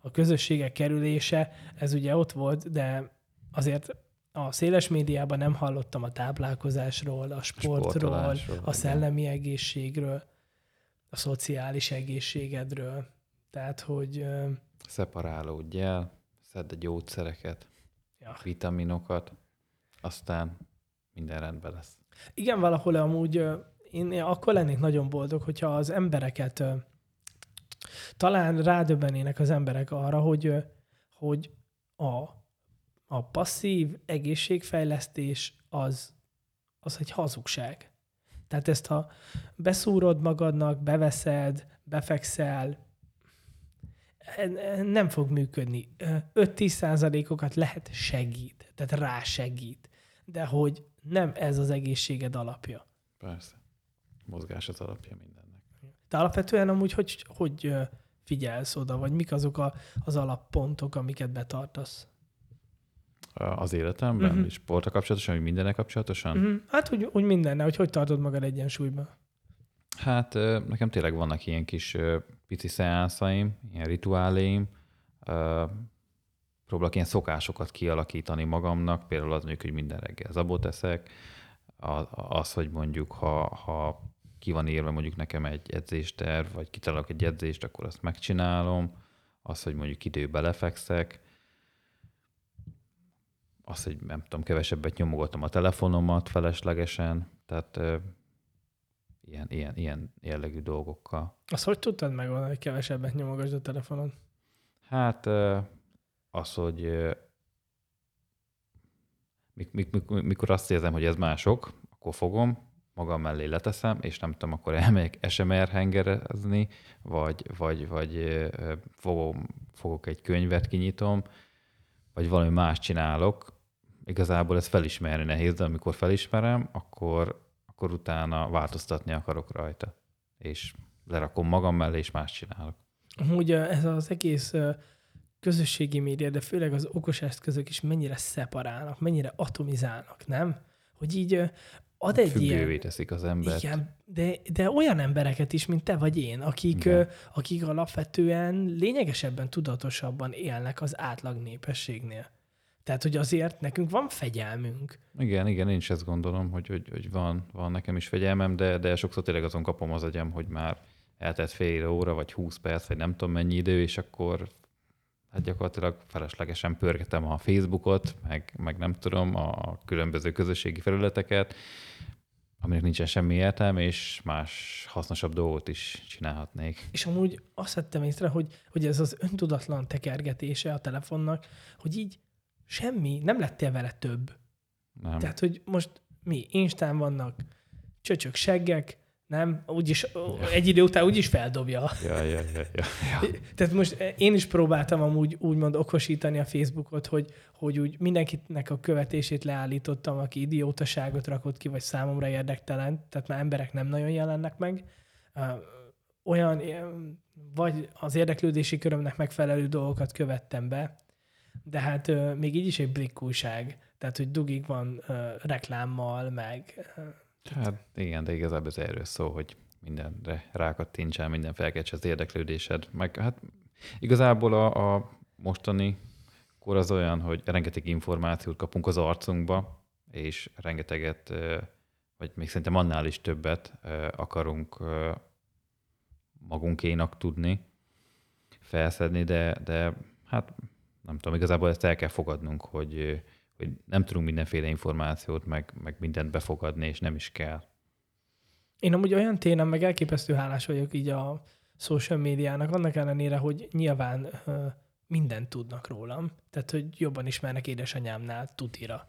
a közösségek kerülése, ez ugye ott volt, de azért a széles médiában nem hallottam a táplálkozásról, a sportról, a szellemi egészségről, a szociális egészségedről. Tehát, hogy Szeparálódj el, szedd a gyógyszereket, ja. vitaminokat, aztán minden rendben lesz. Igen, valahol amúgy én akkor lennék nagyon boldog, hogyha az embereket talán rádöbbenének az emberek arra, hogy, hogy a, a passzív egészségfejlesztés az, az egy hazugság. Tehát ezt ha beszúrod magadnak, beveszed, befekszel, nem fog működni. Ö, 5-10 százalékokat lehet segít, tehát rásegít, de hogy nem ez az egészséged alapja. Persze. Mozgás az alapja mindennek. De alapvetően amúgy hogy, hogy figyelsz oda, vagy mik azok a, az alappontok, amiket betartasz? Az életemben, és sportra kapcsolatosan, vagy mindennek kapcsolatosan? Uh-huh. Hát úgy, úgy mindenne, hogy hogy tartod magad egyensúlyban. Hát nekem tényleg vannak ilyen kis pici szeánszaim, ilyen rituáléim. Próbálok ilyen szokásokat kialakítani magamnak, például az mondjuk, hogy minden reggel zabot eszek, az, hogy mondjuk, ha, ha ki van írva mondjuk nekem egy edzésterv, vagy kitalálok egy edzést, akkor azt megcsinálom, az, hogy mondjuk időbe lefekszek, az, hogy nem tudom, kevesebbet nyomogatom a telefonomat feleslegesen, tehát ö, ilyen, ilyen, ilyen jellegű dolgokkal. Azt hogy tudtad megoldani, hogy kevesebbet nyomogasd a telefonon? Hát ö, az, hogy ö, mikor, mikor azt érzem, hogy ez mások, akkor fogom, magam mellé leteszem, és nem tudom, akkor elmegyek SMR hengerezni, vagy, vagy, vagy fogom, fogok egy könyvet, kinyitom, vagy valami más csinálok. Igazából ez felismerni nehéz, de amikor felismerem, akkor, akkor utána változtatni akarok rajta. És lerakom magam mellé, és más csinálok. Amúgy ez az egész közösségi média, de főleg az okos eszközök is mennyire szeparálnak, mennyire atomizálnak, nem? Hogy így ad egy Függővé ilyen... teszik az embert. Igen, de, de olyan embereket is, mint te vagy én, akik, Igen. akik alapvetően lényegesebben, tudatosabban élnek az átlag népességnél. Tehát, hogy azért nekünk van fegyelmünk. Igen, igen, én is ezt gondolom, hogy, hogy, hogy van, van nekem is fegyelmem, de, de sokszor tényleg azon kapom az agyam, hogy már eltelt fél óra, vagy 20 perc, vagy nem tudom mennyi idő, és akkor hát gyakorlatilag feleslegesen pörgetem a Facebookot, meg, meg nem tudom, a különböző közösségi felületeket, aminek nincsen semmi értelme, és más hasznosabb dolgot is csinálhatnék. És amúgy azt vettem észre, hogy, hogy ez az öntudatlan tekergetése a telefonnak, hogy így semmi, nem lettél vele több. Nem. Tehát, hogy most mi, Instán vannak csöcsök seggek, nem? Úgyis egy idő után úgyis feldobja. Ja, ja, ja, ja, ja. Tehát most én is próbáltam amúgy úgymond okosítani a Facebookot, hogy, hogy úgy mindenkinek a követését leállítottam, aki idiótaságot rakott ki, vagy számomra érdektelen, tehát már emberek nem nagyon jelennek meg. Olyan, vagy az érdeklődési körömnek megfelelő dolgokat követtem be, de hát még így is egy blik újság. Tehát, hogy dugig van reklámmal, meg Hát igen, de igazából ez erről szól, hogy mindenre rákattintsál, minden felkeltse az érdeklődésed. Meg hát igazából a, a mostani kor az olyan, hogy rengeteg információt kapunk az arcunkba, és rengeteget, vagy még szerintem annál is többet akarunk magunkénak tudni, felszedni, de, de hát nem tudom, igazából ezt el kell fogadnunk, hogy hogy nem tudunk mindenféle információt, meg, meg mindent befogadni, és nem is kell. Én amúgy olyan téren meg elképesztő hálás vagyok így a social médiának, annak ellenére, hogy nyilván uh, mindent tudnak rólam, tehát hogy jobban ismernek édesanyámnál tutira.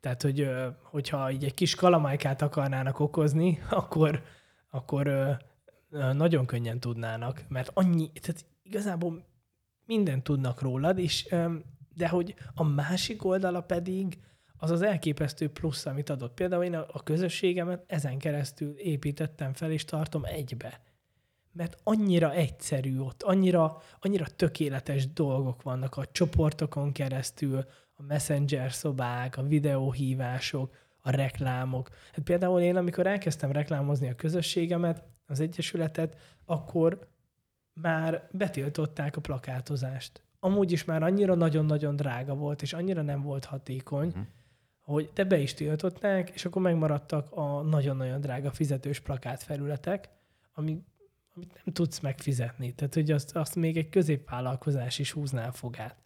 Tehát, hogy uh, hogyha így egy kis kalamájkát akarnának okozni, akkor, akkor uh, nagyon könnyen tudnának, mert annyi, tehát igazából mindent tudnak rólad, és um, de hogy a másik oldala pedig az az elképesztő plusz, amit adott. Például én a közösségemet ezen keresztül építettem fel, és tartom egybe. Mert annyira egyszerű ott, annyira, annyira tökéletes dolgok vannak a csoportokon keresztül, a messenger szobák, a videóhívások, a reklámok. Hát például én, amikor elkezdtem reklámozni a közösségemet, az Egyesületet, akkor már betiltották a plakátozást amúgy is már annyira nagyon-nagyon drága volt, és annyira nem volt hatékony, uh-huh. hogy te be is tiltották, és akkor megmaradtak a nagyon-nagyon drága fizetős plakátfelületek, ami, amit nem tudsz megfizetni. Tehát, hogy azt, azt még egy középvállalkozás is húzná a fogát.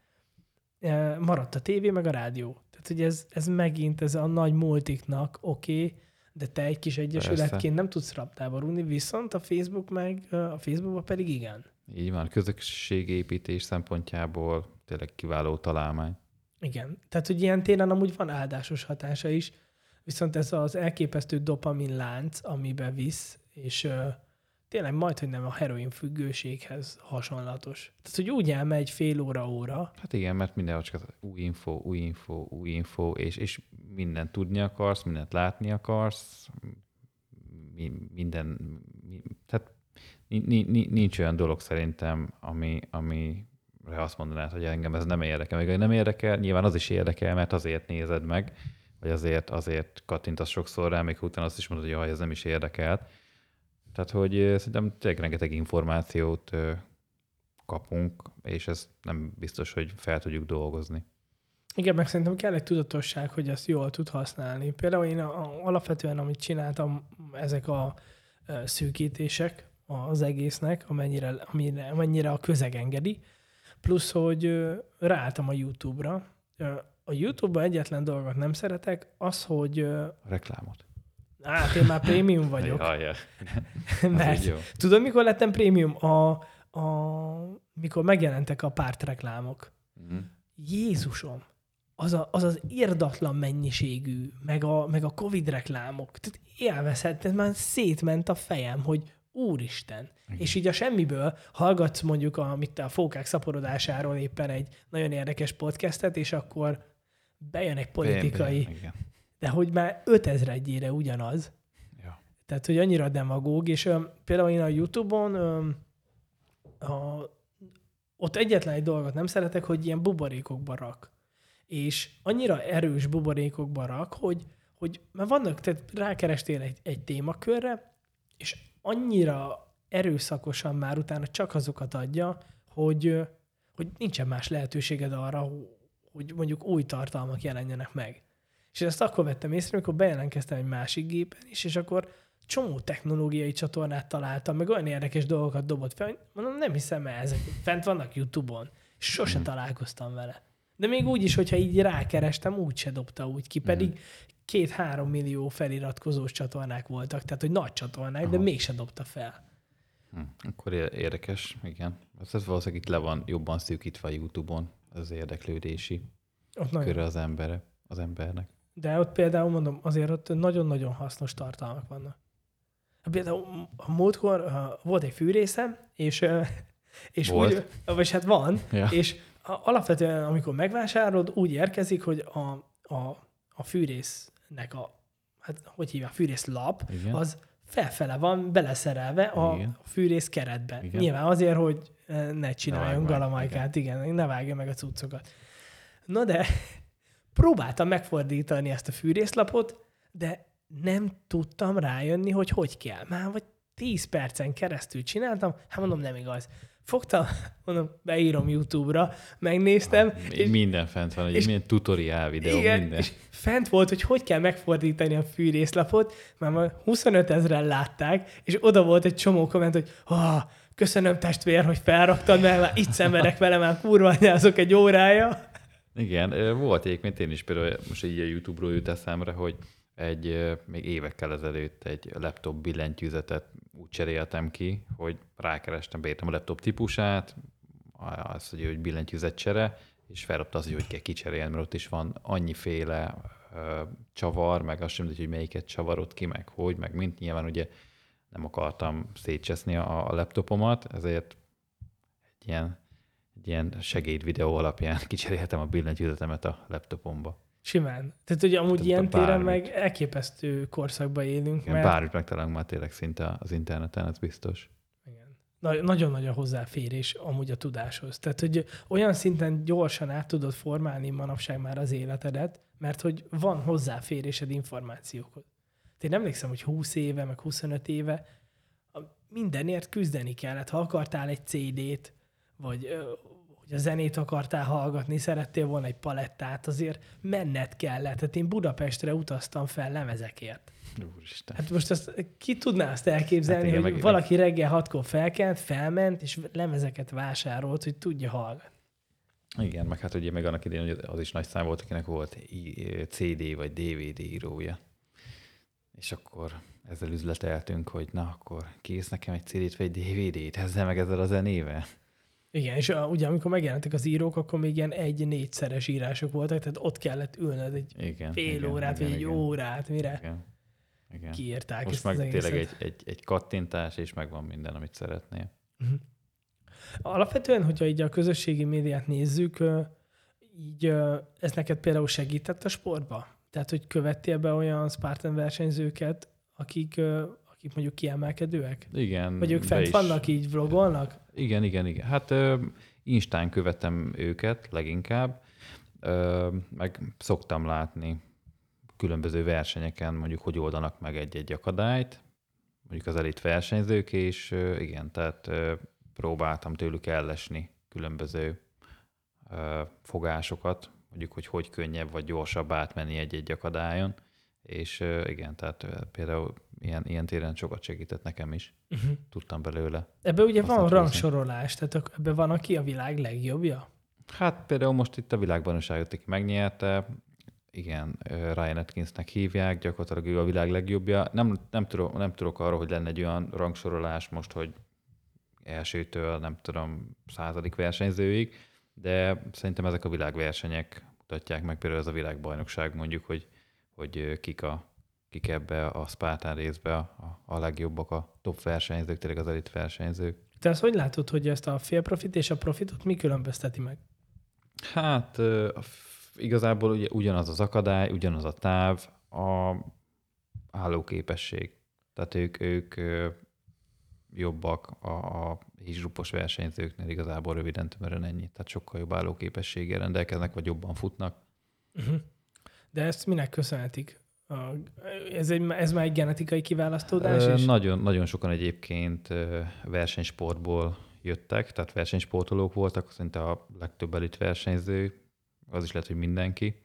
E, maradt a tévé, meg a rádió. Tehát, hogy ez, ez megint ez a nagy multiknak oké, okay, de te egy kis egyesületként nem tudsz raptába rúgni, viszont a Facebook meg, a Facebookban pedig igen. Így van, közösségépítés szempontjából tényleg kiváló találmány. Igen, tehát hogy ilyen téren amúgy van áldásos hatása is, viszont ez az elképesztő dopamin lánc, amibe visz, és uh, tényleg majd, hogy nem a heroin függőséghez hasonlatos. Tehát, hogy úgy elmegy fél óra-óra. Hát igen, mert minden csak új info, új info, új info, és, és mindent tudni akarsz, mindent látni akarsz, minden, tehát nincs olyan dolog szerintem, ami, ami azt mondanád, hogy engem ez nem érdekel. Még nem érdekel, nyilván az is érdekel, mert azért nézed meg, vagy azért, azért kattintasz sokszor rá, még utána azt is mondod, hogy jaj, ez nem is érdekel. Tehát, hogy szerintem tényleg rengeteg információt kapunk, és ez nem biztos, hogy fel tudjuk dolgozni. Igen, meg szerintem kell egy tudatosság, hogy ezt jól tud használni. Például én a, alapvetően, amit csináltam, ezek a szűkítések, az egésznek, amennyire, amennyire, amennyire a közeg engedi. Plusz, hogy ráálltam a YouTube-ra. A YouTube-ban egyetlen dolgot nem szeretek, az, hogy... A reklámot. Hát én már prémium vagyok. ja, ja. Mert jó. tudod, mikor lettem prémium? A, a, mikor megjelentek a pártreklámok. Mm. Jézusom! az, a, az az irdatlan mennyiségű, meg a, meg a Covid reklámok. Tehát élvezhet, tehát már szétment a fejem, hogy úristen. Igen. És így a semmiből hallgatsz mondjuk a, mit a fókák szaporodásáról éppen egy nagyon érdekes podcastet, és akkor bejön egy politikai, Bejön, igen. de hogy már 5000 ugyanaz. Ja. Tehát, hogy annyira demagóg, és öm, például én a Youtube-on öm, a, ott egyetlen egy dolgot nem szeretek, hogy ilyen buborékokba rak. És annyira erős buborékokba rak, hogy, hogy már vannak, tehát rákerestél egy, egy témakörre, és annyira erőszakosan már utána csak azokat adja, hogy, hogy nincsen más lehetőséged arra, hogy mondjuk új tartalmak jelenjenek meg. És ezt akkor vettem észre, amikor bejelentkeztem egy másik gépen is, és akkor csomó technológiai csatornát találtam, meg olyan érdekes dolgokat dobott fel, hogy mondom, nem hiszem el, ezek fent vannak YouTube-on. Sose találkoztam vele. De még úgy is, hogyha így rákerestem, úgy se dobta úgy ki, pedig két-három millió feliratkozós csatornák voltak, tehát hogy nagy csatornák, de Aha. mégse dobta fel. Hm, akkor érdekes, igen. Ez valószínűleg itt le van jobban szűkítve a YouTube-on, az érdeklődési Ott nagyon. köre az embere, az embernek. De ott például mondom, azért ott nagyon-nagyon hasznos tartalmak vannak. Például a múltkor volt egy fűrészem, és, és Volt? úgy, vagy hát van, Ja. és alapvetően amikor megvásárolod, úgy érkezik, hogy a, a, a fűrésznek a, hát hogy hívják, fűrész lap, Igen. az felfele van beleszerelve a Igen. fűrész keretbe. Igen. Nyilván azért, hogy eh, ne csináljon meg, galamajkát, igen. igen, ne vágja meg a cuccokat. Na de próbáltam megfordítani ezt a fűrészlapot, de nem tudtam rájönni, hogy hogy kell. Már vagy 10 percen keresztül csináltam, hát mondom, nem igaz. Fogtam, mondom, beírom YouTube-ra, megnéztem, és Minden fent van, egy milyen tutoriál videó, igen, minden. és fent volt, hogy hogy kell megfordítani a fűrészlapot, már ma 25 ezeren látták, és oda volt egy csomó komment, hogy ah, köszönöm testvér, hogy felraktad, mert már itt szenvedek vele, már kurva anyázok egy órája. Igen, volt egyébként én is például most így a YouTube-ról jut eszemre, hogy egy még évekkel ezelőtt egy laptop billentyűzetet úgy cseréltem ki, hogy rákerestem, beírtam a laptop típusát, azt, hogy, hogy billentyűzet csere, és felrapta az, hogy hogy kell kicserélni, mert ott is van annyiféle ö, csavar, meg azt sem hogy melyiket csavarod ki, meg hogy, meg mint. Nyilván ugye nem akartam szétcseszni a, a laptopomat, ezért egy ilyen, egy ilyen segédvideó alapján kicseréltem a billentyűzetemet a laptopomba. Simán. Tehát ugye amúgy Tehát ilyen téren meg elképesztő korszakban élünk, Igen, mert Bármit megtalálunk már tényleg szinte az interneten, ez biztos. Igen. Na- Nagyon nagy a hozzáférés amúgy a tudáshoz. Tehát, hogy olyan szinten gyorsan át tudod formálni manapság már az életedet, mert hogy van hozzáférésed információkhoz. Én emlékszem, hogy 20 éve, meg 25 éve mindenért küzdeni kellett. Ha akartál egy CD-t, vagy hogy a zenét akartál hallgatni, szerettél volna egy palettát, azért menned kellett. Tehát én Budapestre utaztam fel lemezekért. Úristen. Hát most azt, ki tudná azt elképzelni, Hát igen, hogy meg- valaki reggel hatkor felkelt, felment, és lemezeket vásárolt, hogy tudja hallgatni. Igen, meg hát ugye még annak idején hogy az is nagy szám volt, akinek volt CD vagy DVD írója. És akkor ezzel üzleteltünk, hogy na akkor kész nekem egy CD-t vagy egy DVD-t, ezzel meg ezzel a zenével. Igen, és a, ugye amikor megjelentek az írók, akkor még ilyen egy-négyszeres írások voltak, tehát ott kellett ülnöd egy Igen. fél igen, órát, igen, vagy egy igen, órát, mire Igen. igen. kiírták Most ezt meg az tényleg egy, egy, egy kattintás, és megvan minden, amit szeretnél. Alapvetően, hogyha így a közösségi médiát nézzük, így ez neked például segített a sportba? Tehát, hogy követtél be olyan Spartan versenyzőket, akik, akik mondjuk kiemelkedőek? Igen. Vagy ők fent vannak, így vlogolnak? Igen, igen, igen. Hát ö, Instán követem őket leginkább, ö, meg szoktam látni különböző versenyeken, mondjuk, hogy oldanak meg egy-egy akadályt, mondjuk az elit versenyzők, és ö, igen, tehát ö, próbáltam tőlük ellesni különböző ö, fogásokat, mondjuk, hogy hogy könnyebb vagy gyorsabb átmenni egy-egy akadályon, és igen, tehát például ilyen, ilyen téren sokat segített nekem is, Uh-huh. tudtam belőle. Ebbe ugye van rangsorolás, tehát ebbe van, aki a világ legjobbja? Hát például most itt a világbajnokságot, aki megnyerte, igen, Ryan Atkinsnek hívják, gyakorlatilag ő a világ legjobbja. Nem, nem, tudok, nem tudok arról, hogy lenne egy olyan rangsorolás most, hogy elsőtől, nem tudom, századik versenyzőig, de szerintem ezek a világversenyek mutatják meg. Például ez a világbajnokság mondjuk, hogy, hogy kik, a, kik ebbe a Spartan részbe a, a legjobbak, a top versenyzők, tényleg az elit versenyzők. Te azt hogy látod, hogy ezt a fél profit és a profitot mi különbözteti meg? Hát igazából ugye ugyanaz az akadály, ugyanaz a táv, a állóképesség. Tehát ők, ők jobbak a, a hízsrupos versenyzőknél igazából röviden tömören ennyi. Tehát sokkal jobb állóképességgel rendelkeznek, vagy jobban futnak. Uh-huh. De ezt minek köszönhetik? A, ez, egy, ez már egy genetikai kiválasztódás? Ö, is? nagyon, nagyon sokan egyébként versenysportból jöttek, tehát versenysportolók voltak, szinte a legtöbb elit versenyző, az is lehet, hogy mindenki,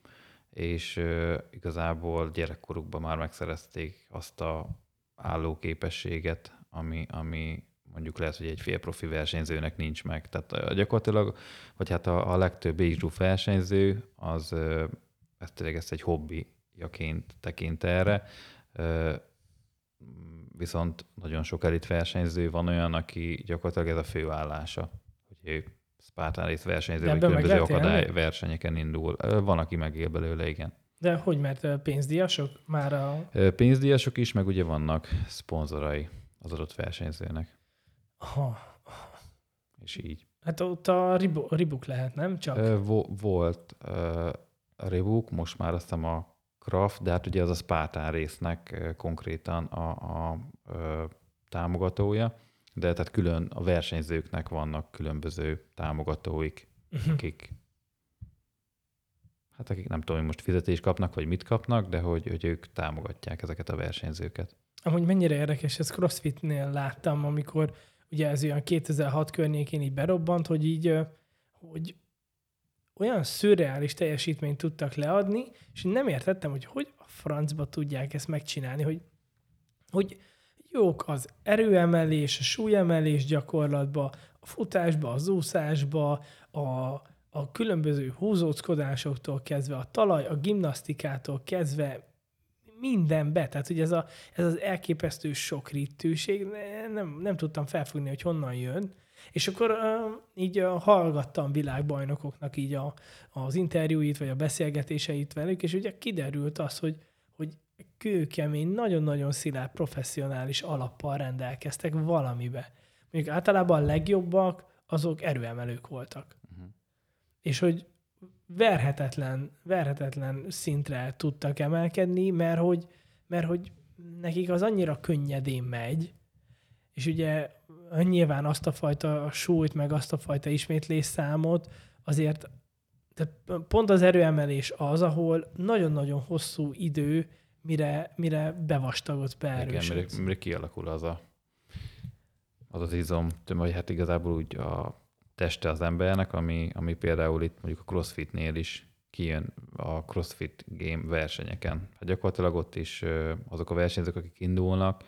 és igazából gyerekkorukban már megszerezték azt a állóképességet, ami, ami mondjuk lehet, hogy egy félprofi versenyzőnek nincs meg. Tehát gyakorlatilag, vagy hát a, a legtöbb age versenyző, az ezt tényleg ezt egy hobbijaként tekint erre, viszont nagyon sok elit versenyző van olyan, aki gyakorlatilag ez a főállása, hogy ő Spartan rész versenyző, vagy különböző akadály élni? versenyeken indul. Van, aki megél belőle, igen. De hogy, mert pénzdíjasok már a... Pénzdíjasok is, meg ugye vannak szponzorai az adott versenyzőnek. Aha. És így. Hát ott a Ribuk lehet, nem? Csak? Volt a most már azt hiszem a Kraft, de hát ugye az a Spartan résznek konkrétan a, a, a támogatója, de tehát külön a versenyzőknek vannak különböző támogatóik, uh-huh. akik hát akik nem tudom, hogy most fizetést kapnak, vagy mit kapnak, de hogy, hogy ők támogatják ezeket a versenyzőket. Amúgy mennyire érdekes, ezt CrossFitnél láttam, amikor ugye ez olyan 2006 környékén így berobbant, hogy így, hogy olyan szürreális teljesítményt tudtak leadni, és nem értettem, hogy hogy a francba tudják ezt megcsinálni, hogy, hogy jók az erőemelés, a súlyemelés gyakorlatba, a futásba, az úszásba, a, a különböző húzóckodásoktól kezdve, a talaj, a gimnasztikától kezdve mindenbe. Tehát, hogy ez, a, ez az elképesztő sokritűség, nem, nem tudtam felfogni, hogy honnan jön. És akkor így hallgattam világbajnokoknak így a, az interjúit, vagy a beszélgetéseit velük, és ugye kiderült az, hogy, hogy kőkemény, nagyon-nagyon szilárd professzionális alappal rendelkeztek valamibe. Mondjuk általában a legjobbak, azok erőemelők voltak. Uh-huh. És hogy verhetetlen, verhetetlen szintre tudtak emelkedni, mert hogy, mert hogy nekik az annyira könnyedén megy, és ugye nyilván azt a fajta súlyt, meg azt a fajta ismétlés számot azért tehát pont az erőemelés az, ahol nagyon-nagyon hosszú idő, mire, mire bevastagodsz, beerősödsz. Igen, mire, mire kialakul az a, az, az izom, vagy hát igazából úgy a teste az embernek, ami, ami például itt mondjuk a crossfitnél is kijön a crossfit game versenyeken. Hát gyakorlatilag ott is azok a versenyzők, akik indulnak,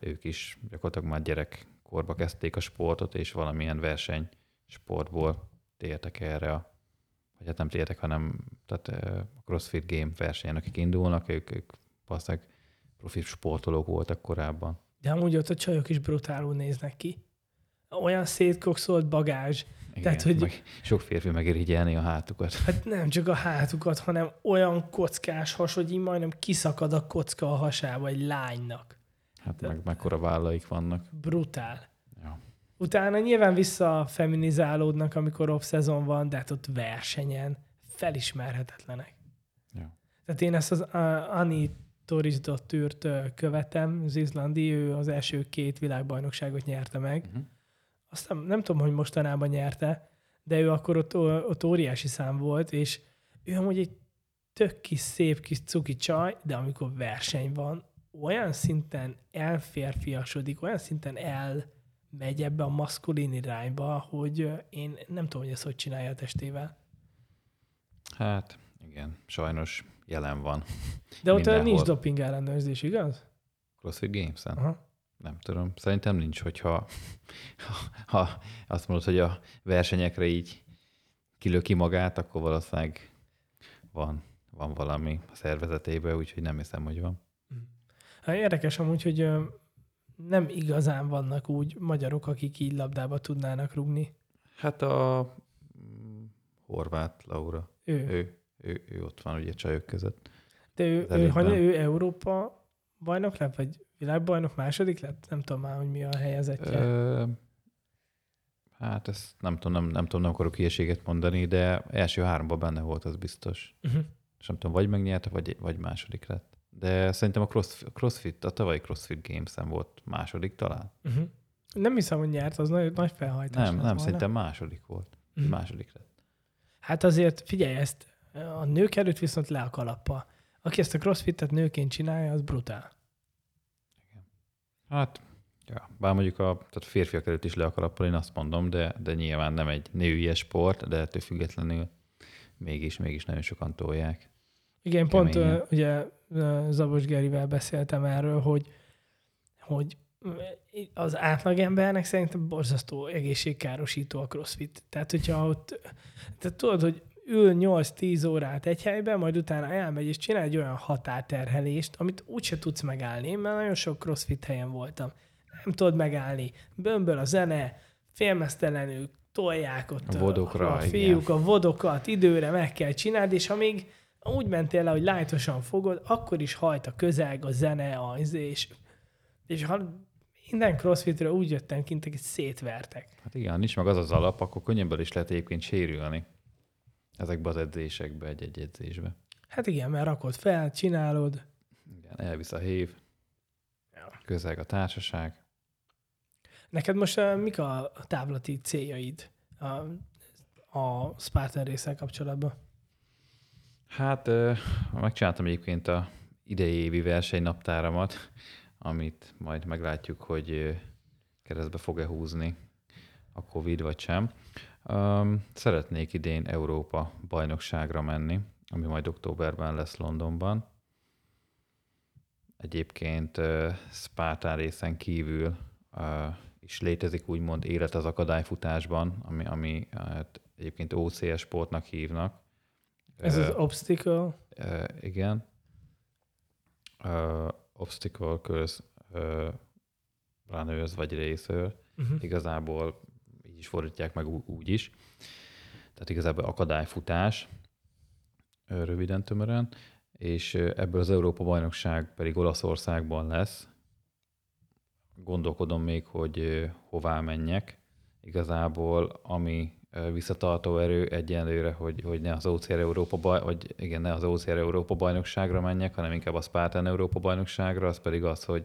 ők is gyakorlatilag már gyerekkorba kezdték a sportot, és valamilyen verseny sportból tértek erre a vagy hát nem tértek, hanem tehát a CrossFit Game versenyen, akik indulnak, ők, ők valószínűleg profi sportolók voltak korábban. De amúgy ott a csajok is brutálul néznek ki olyan szétkokszolt bagázs. Igen, Tehát, hogy meg sok férfi megirigyelni a hátukat. Hát nem csak a hátukat, hanem olyan kockás has, hogy így majdnem kiszakad a kocka a hasába egy lánynak. Hát meg mekkora vállaik vannak. Brutál. Ja. Utána nyilván visszafeminizálódnak, amikor off-szezon van, de hát ott versenyen felismerhetetlenek. Ja. Tehát én ezt az Ani Torisdottűrt követem, az izlandi, ő az első két világbajnokságot nyerte meg. Uh-huh azt nem, nem tudom, hogy mostanában nyerte, de ő akkor ott, ott óriási szám volt, és ő amúgy egy tök kis, szép kis cuki csaj, de amikor verseny van, olyan szinten elférfiasodik, olyan szinten elmegy ebbe a maszkulin irányba, hogy én nem tudom, hogy ezt hogy csinálja a testével. Hát, igen, sajnos jelen van. De ott nincs doping ellenőrzés, igaz? CrossFit Games-en? Aha nem tudom, szerintem nincs, hogyha ha, ha azt mondod, hogy a versenyekre így kilöki magát, akkor valószínűleg van, van valami a szervezetében, úgyhogy nem hiszem, hogy van. Hát érdekes amúgy, hogy nem igazán vannak úgy magyarok, akik így labdába tudnának rugni. Hát a mm, horvát Laura. Ő. Ő, ő, ő ott van ugye csajok között. De ő, ő, hogy ő Európa bajnok lett, vagy világbajnok második lett? Nem tudom már, hogy mi a helyezetje. Ö, hát ezt nem tudom, nem, nem tudom, nem akarok hülyeséget mondani, de első háromban benne volt, az biztos. Uh-huh. És nem tudom, vagy megnyerte, vagy, vagy második lett. De szerintem a cross, CrossFit, a tavalyi CrossFit Games-en volt második talán. Uh-huh. Nem hiszem, hogy nyert, az nagy, nagy felhajtás. Nem, nem, volna. szerintem második volt. Mhm. Második lett. Hát azért figyelj ezt, a nők előtt viszont le a kalappa. Aki ezt a crossfitet nőként csinálja, az brutál. Hát, ja, bár mondjuk a, tehát férfiak előtt is le a kalappal, én azt mondom, de, de nyilván nem egy női sport, de ettől függetlenül mégis, mégis nagyon sokan tolják. Igen, pont Keményen. ö, ugye Zabos Gerivel beszéltem erről, hogy, hogy az átlagembernek szerintem borzasztó egészségkárosító a crossfit. Tehát, hogyha ott, tehát tudod, hogy ül 8-10 órát egy helyben, majd utána elmegy és csinál egy olyan határterhelést, amit úgyse tudsz megállni. Már nagyon sok crossfit helyen voltam. Nem tudod megállni. Bömböl a zene, félmeztelenül tolják ott A vodokra, a, fiúk, a vodokat időre meg kell csinálni, és amíg úgy mentél le, hogy lájtosan fogod, akkor is hajt a közeg, a zene, a izé, és, és ha minden crossfitről úgy jöttem kint, hogy szétvertek. Hát igen, nincs meg az az alap, akkor könnyebben is lehet egyébként sérülni ezekbe az edzésekbe, egy-egy edzésbe. Hát igen, mert rakod fel, csinálod. Igen, elvisz a hév, Ja. közeg a társaság. Neked most uh, mik a távlati céljaid a, a Spartan részsel kapcsolatban? Hát megcsináltam egyébként a idei évi versenynaptáramat, amit majd meglátjuk, hogy keresztbe fog-e húzni a Covid vagy sem. Szeretnék idén Európa bajnokságra menni, ami majd októberben lesz Londonban. Egyébként Spartan részen kívül is létezik úgymond élet az akadályfutásban, ami, ami hát egyébként OCS sportnak hívnak. Ez az obstacle. Igen. Obstacle uh, runners vagy racer. Uh-huh. Igazából így is fordítják meg úgy is. Tehát igazából akadályfutás, röviden tömören, és ebből az Európa bajnokság pedig Olaszországban lesz. Gondolkodom még, hogy hová menjek. Igazából, ami visszatartó erő egyenlőre, hogy, hogy ne az OCR Európa baj, vagy igen, ne az OCR Európa bajnokságra menjek, hanem inkább a Spartan Európa bajnokságra, az pedig az, hogy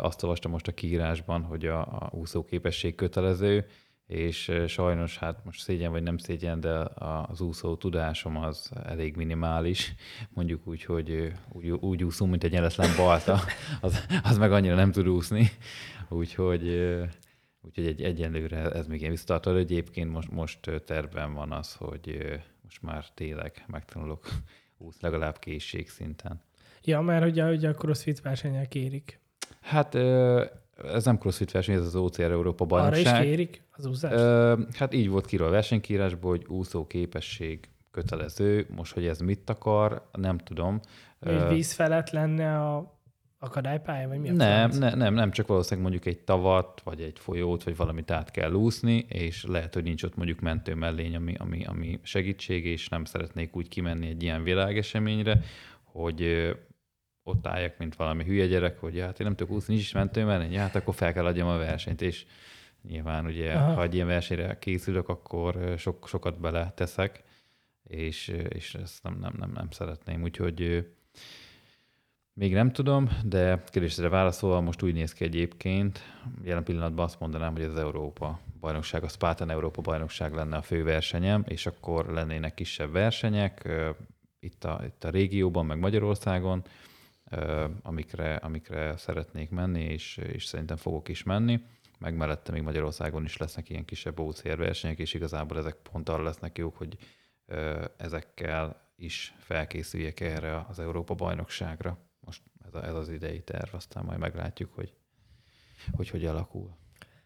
azt olvastam most a kiírásban, hogy a, a úszóképesség kötelező, és sajnos, hát most szégyen vagy nem szégyen, de az úszó tudásom az elég minimális, mondjuk úgy, hogy úgy, úgy úszunk, mint egy nyeletlen balta, az, az meg annyira nem tud úszni, úgyhogy, úgyhogy egy, egyenlőre ez még ilyen visszatartó, de egyébként most, most ö, tervben van az, hogy most már tényleg megtanulok úszni legalább készségszinten. Ja, mert ugye, ugye a crossfit versenyek kérik. Hát ez nem crossfit verseny, ez az OCR Európa Arra is bajnokság. kérik az úszást? Hát így volt kiről a versenykírásból, hogy úszó képesség kötelező. Most, hogy ez mit akar, nem tudom. Hogy víz felett lenne a akadálypálya, vagy mi a nem, ne, nem, nem, csak valószínűleg mondjuk egy tavat, vagy egy folyót, vagy valamit át kell úszni, és lehet, hogy nincs ott mondjuk mentő mellény, ami, ami, ami segítség, és nem szeretnék úgy kimenni egy ilyen világeseményre, hogy ott álljak, mint valami hülye gyerek, hogy hát én nem tudok úszni, nincs is mentő mellény, hát akkor fel kell adjam a versenyt, és nyilván ugye, Aha. Ha egy ilyen versenyre készülök, akkor sok, sokat bele teszek, és, és ezt nem, nem, nem, nem szeretném, úgyhogy még nem tudom, de kérdésre válaszolva most úgy néz ki egyébként, jelen pillanatban azt mondanám, hogy az Európa bajnokság, a Spartan Európa bajnokság lenne a fő versenyem, és akkor lennének kisebb versenyek itt a, itt a régióban, meg Magyarországon, amikre, amikre szeretnék menni, és, és szerintem fogok is menni. Meg mellette még Magyarországon is lesznek ilyen kisebb OCR versenyek, és igazából ezek pont arra lesznek jók, hogy ezekkel is felkészüljek erre az Európa bajnokságra. Ez, a, ez az idei terv, aztán majd meglátjuk, hogy hogy, hogy alakul.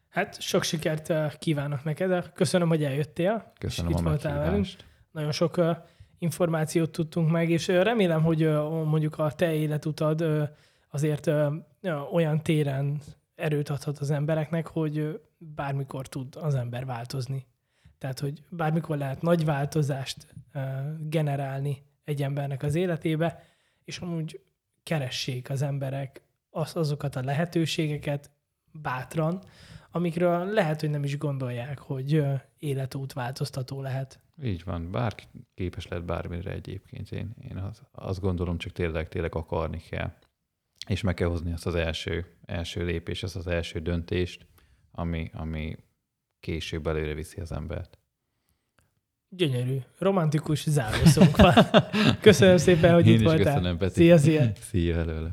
Hát sok sikert ö, kívánok neked. Köszönöm, hogy eljöttél. Köszönöm és a itt voltál velünk. Nagyon sok ö, információt tudtunk meg, és remélem, hogy mondjuk a te életutad azért olyan téren erőt adhat az embereknek, hogy bármikor tud az ember változni. Tehát, hogy bármikor lehet nagy változást generálni egy embernek az életébe, és amúgy keressék az emberek az, azokat a lehetőségeket bátran, amikről lehet, hogy nem is gondolják, hogy életút változtató lehet. Így van, bárki képes lehet bármire egyébként. Én, én az, azt gondolom, csak tényleg, tényleg akarni kell. És meg kell hozni azt az első, első lépést, azt az első döntést, ami, ami később előre viszi az embert. Gyönyörű, romantikus zárószónk van. Köszönöm szépen, hogy Én itt is voltál. köszönöm, Peti. Szia, szia! Szia előle.